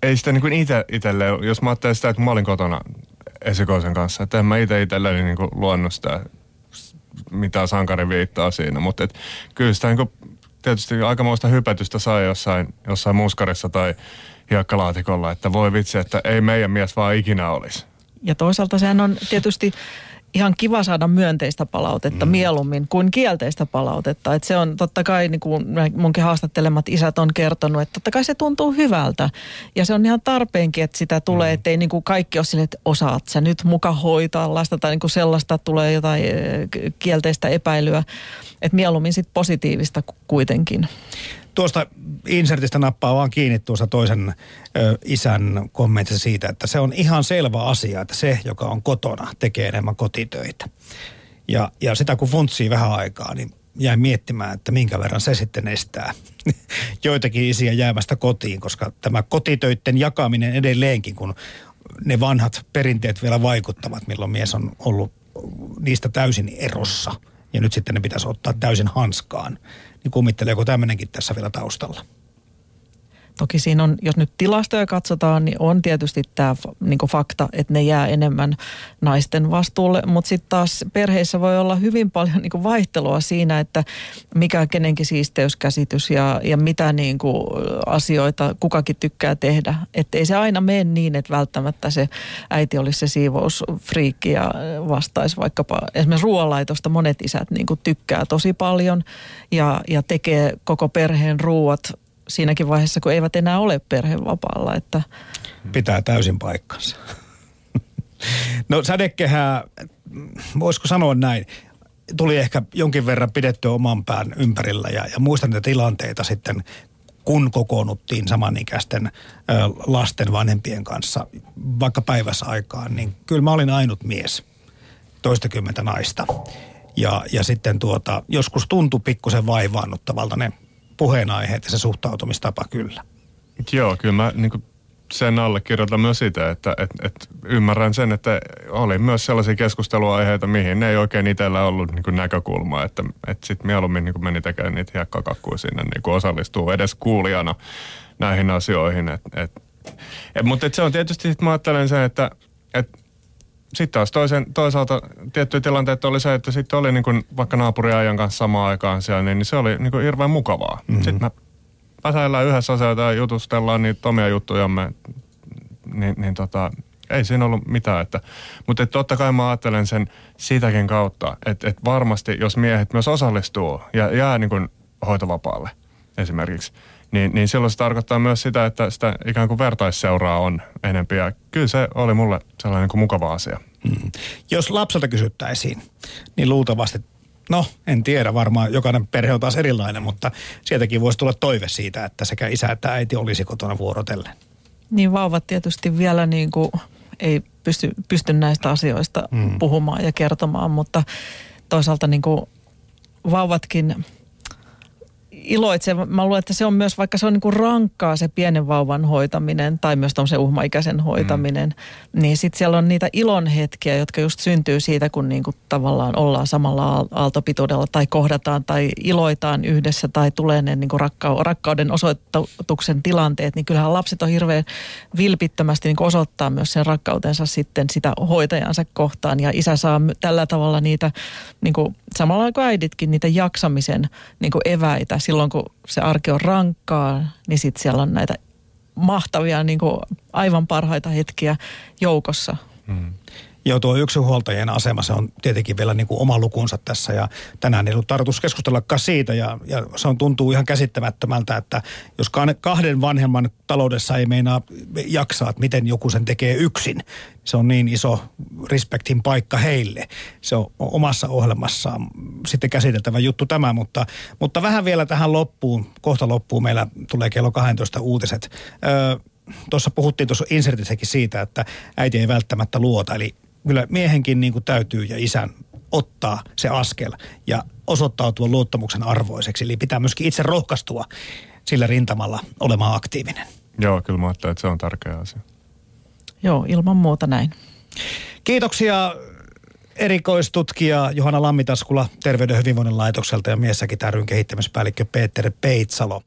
[SPEAKER 3] ei sitä niin kuin itse itselle, jos mä ajattelen sitä, että kun mä olin kotona esikoisen kanssa, että en mä itse itselleni niin kuin luonut sitä mitä sankari viittaa siinä, mutta et, kyllä sitä niin kuin, tietysti aikamoista hypätystä sai jossain, jossain muskarissa tai hiekkalaatikolla, että voi vitsi, että ei meidän mies vaan ikinä olisi.
[SPEAKER 4] Ja toisaalta sehän on tietysti ihan kiva saada myönteistä palautetta mm. mieluummin kuin kielteistä palautetta. Et se on totta kai, niin kuin munkin haastattelemat isät on kertonut, että totta kai se tuntuu hyvältä. Ja se on ihan tarpeenkin, että sitä tulee, mm. ettei niin kuin kaikki ole silleen, että osaat sä nyt muka hoitaa lasta tai niin kuin sellaista tulee jotain eh, kielteistä epäilyä. Että mieluummin sitten positiivista ku- kuitenkin.
[SPEAKER 2] Tuosta insertistä nappaa vaan kiinni tuosta toisen ö, isän kommentissa siitä, että se on ihan selvä asia, että se, joka on kotona, tekee enemmän kotitöitä. Ja, ja sitä kun funtsii vähän aikaa, niin jäin miettimään, että minkä verran se sitten estää joitakin isiä jäämästä kotiin, koska tämä kotitöiden jakaminen edelleenkin, kun ne vanhat perinteet vielä vaikuttavat, milloin mies on ollut niistä täysin erossa ja nyt sitten ne pitäisi ottaa täysin hanskaan, niin kummitteleeko tämmöinenkin tässä vielä taustalla?
[SPEAKER 4] Toki siinä on, jos nyt tilastoja katsotaan, niin on tietysti tämä niin fakta, että ne jää enemmän naisten vastuulle. Mutta sitten taas perheissä voi olla hyvin paljon niin vaihtelua siinä, että mikä kenenkin siisteyskäsitys ja, ja mitä niin asioita kukakin tykkää tehdä. Että ei se aina mene niin, että välttämättä se äiti olisi se siivousfriikki ja vastaisi vaikkapa esimerkiksi ruoanlaitosta. Monet isät niin kuin tykkää tosi paljon ja, ja tekee koko perheen ruuat siinäkin vaiheessa, kun eivät enää ole perhevapaalla. Että...
[SPEAKER 2] Pitää täysin paikkansa. no sädekehää, voisiko sanoa näin, tuli ehkä jonkin verran pidettyä oman pään ympärillä ja, ja muistan niitä tilanteita sitten, kun kokoonnuttiin samanikäisten lasten vanhempien kanssa vaikka päivässä aikaan, niin kyllä mä olin ainut mies, toistakymmentä naista. Ja, ja sitten tuota, joskus tuntui pikkusen vaivaannuttavalta ne puheenaiheet ja se suhtautumistapa kyllä.
[SPEAKER 3] Joo, kyllä mä niin kuin sen allekirjoitan myös sitä, että et, et ymmärrän sen, että oli myös sellaisia keskusteluaiheita, mihin ei oikein itsellä ollut niin kuin näkökulmaa, että et sitten mieluummin niin kuin meni tekemään niitä hiekkakakkuja sinne niin kuin osallistuu edes kuulijana näihin asioihin. Et, et, et, mutta et se on tietysti, sit mä ajattelen sen, että et, sitten taas toisen, toisaalta tiettyjä tilanteita oli se, että sitten oli niin kuin vaikka naapuriajan kanssa samaan aikaan siellä, niin, niin se oli niin kuin hirveän mukavaa. Mm-hmm. Sitten me päsäillään yhdessä asioita ja jutustellaan niitä omia juttujamme niin, niin tota, ei siinä ollut mitään. Että, mutta et totta kai mä ajattelen sen sitäkin kautta, että et varmasti jos miehet myös osallistuu ja jää niin kuin hoitovapaalle esimerkiksi, niin, niin silloin se tarkoittaa myös sitä, että sitä ikään kuin vertaisseuraa on enempi. Ja kyllä se oli mulle sellainen kuin mukava asia.
[SPEAKER 2] Mm. Jos lapselta kysyttäisiin, niin luultavasti, no en tiedä, varmaan jokainen perhe on taas erilainen, mutta sieltäkin voisi tulla toive siitä, että sekä isä että äiti olisi kotona vuorotellen.
[SPEAKER 4] Niin vauvat tietysti vielä niin kuin ei pysty, pysty näistä asioista mm. puhumaan ja kertomaan, mutta toisaalta niin kuin vauvatkin iloitsee. Mä luulen, että se on myös, vaikka se on niin kuin rankkaa se pienen vauvan hoitaminen tai myös se uhmaikäisen hoitaminen, mm. niin sitten siellä on niitä ilon hetkiä, jotka just syntyy siitä, kun niin kuin tavallaan ollaan samalla aaltopituudella tai kohdataan tai iloitaan yhdessä tai tulee ne niin kuin rakka- rakkauden osoituksen tilanteet, niin kyllähän lapset on hirveän vilpittömästi niin kuin osoittaa myös sen rakkautensa sitten sitä hoitajansa kohtaan ja isä saa tällä tavalla niitä niin kuin samalla kuin äiditkin niitä jaksamisen niin kuin eväitä silloin, kun se arki on rankkaa, niin sitten siellä on näitä mahtavia niin kuin aivan parhaita hetkiä joukossa. Mm.
[SPEAKER 2] Joo, tuo yksinhuoltajien asema, se on tietenkin vielä niin kuin oma lukunsa tässä ja tänään ei ollut tarkoitus keskustellakaan siitä ja, ja se on tuntuu ihan käsittämättömältä, että jos kahden vanhemman taloudessa ei meinaa jaksaa, että miten joku sen tekee yksin, se on niin iso respektin paikka heille. Se on omassa ohjelmassaan sitten käsiteltävä juttu tämä, mutta, mutta vähän vielä tähän loppuun, kohta loppuun meillä tulee kello 12 uutiset. Öö, tuossa puhuttiin tuossa insertissäkin siitä, että äiti ei välttämättä luota, eli kyllä miehenkin niin kuin täytyy ja isän ottaa se askel ja osoittautua luottamuksen arvoiseksi. Eli pitää myöskin itse rohkaistua sillä rintamalla olemaan aktiivinen.
[SPEAKER 3] Joo, kyllä mä ajattelen, että se on tärkeä asia.
[SPEAKER 4] Joo, ilman muuta näin.
[SPEAKER 2] Kiitoksia erikoistutkija Johanna Lammitaskula Terveyden hyvinvoinnin laitokselta ja Miessäkin ryn kehittämispäällikkö Peter Peitsalo.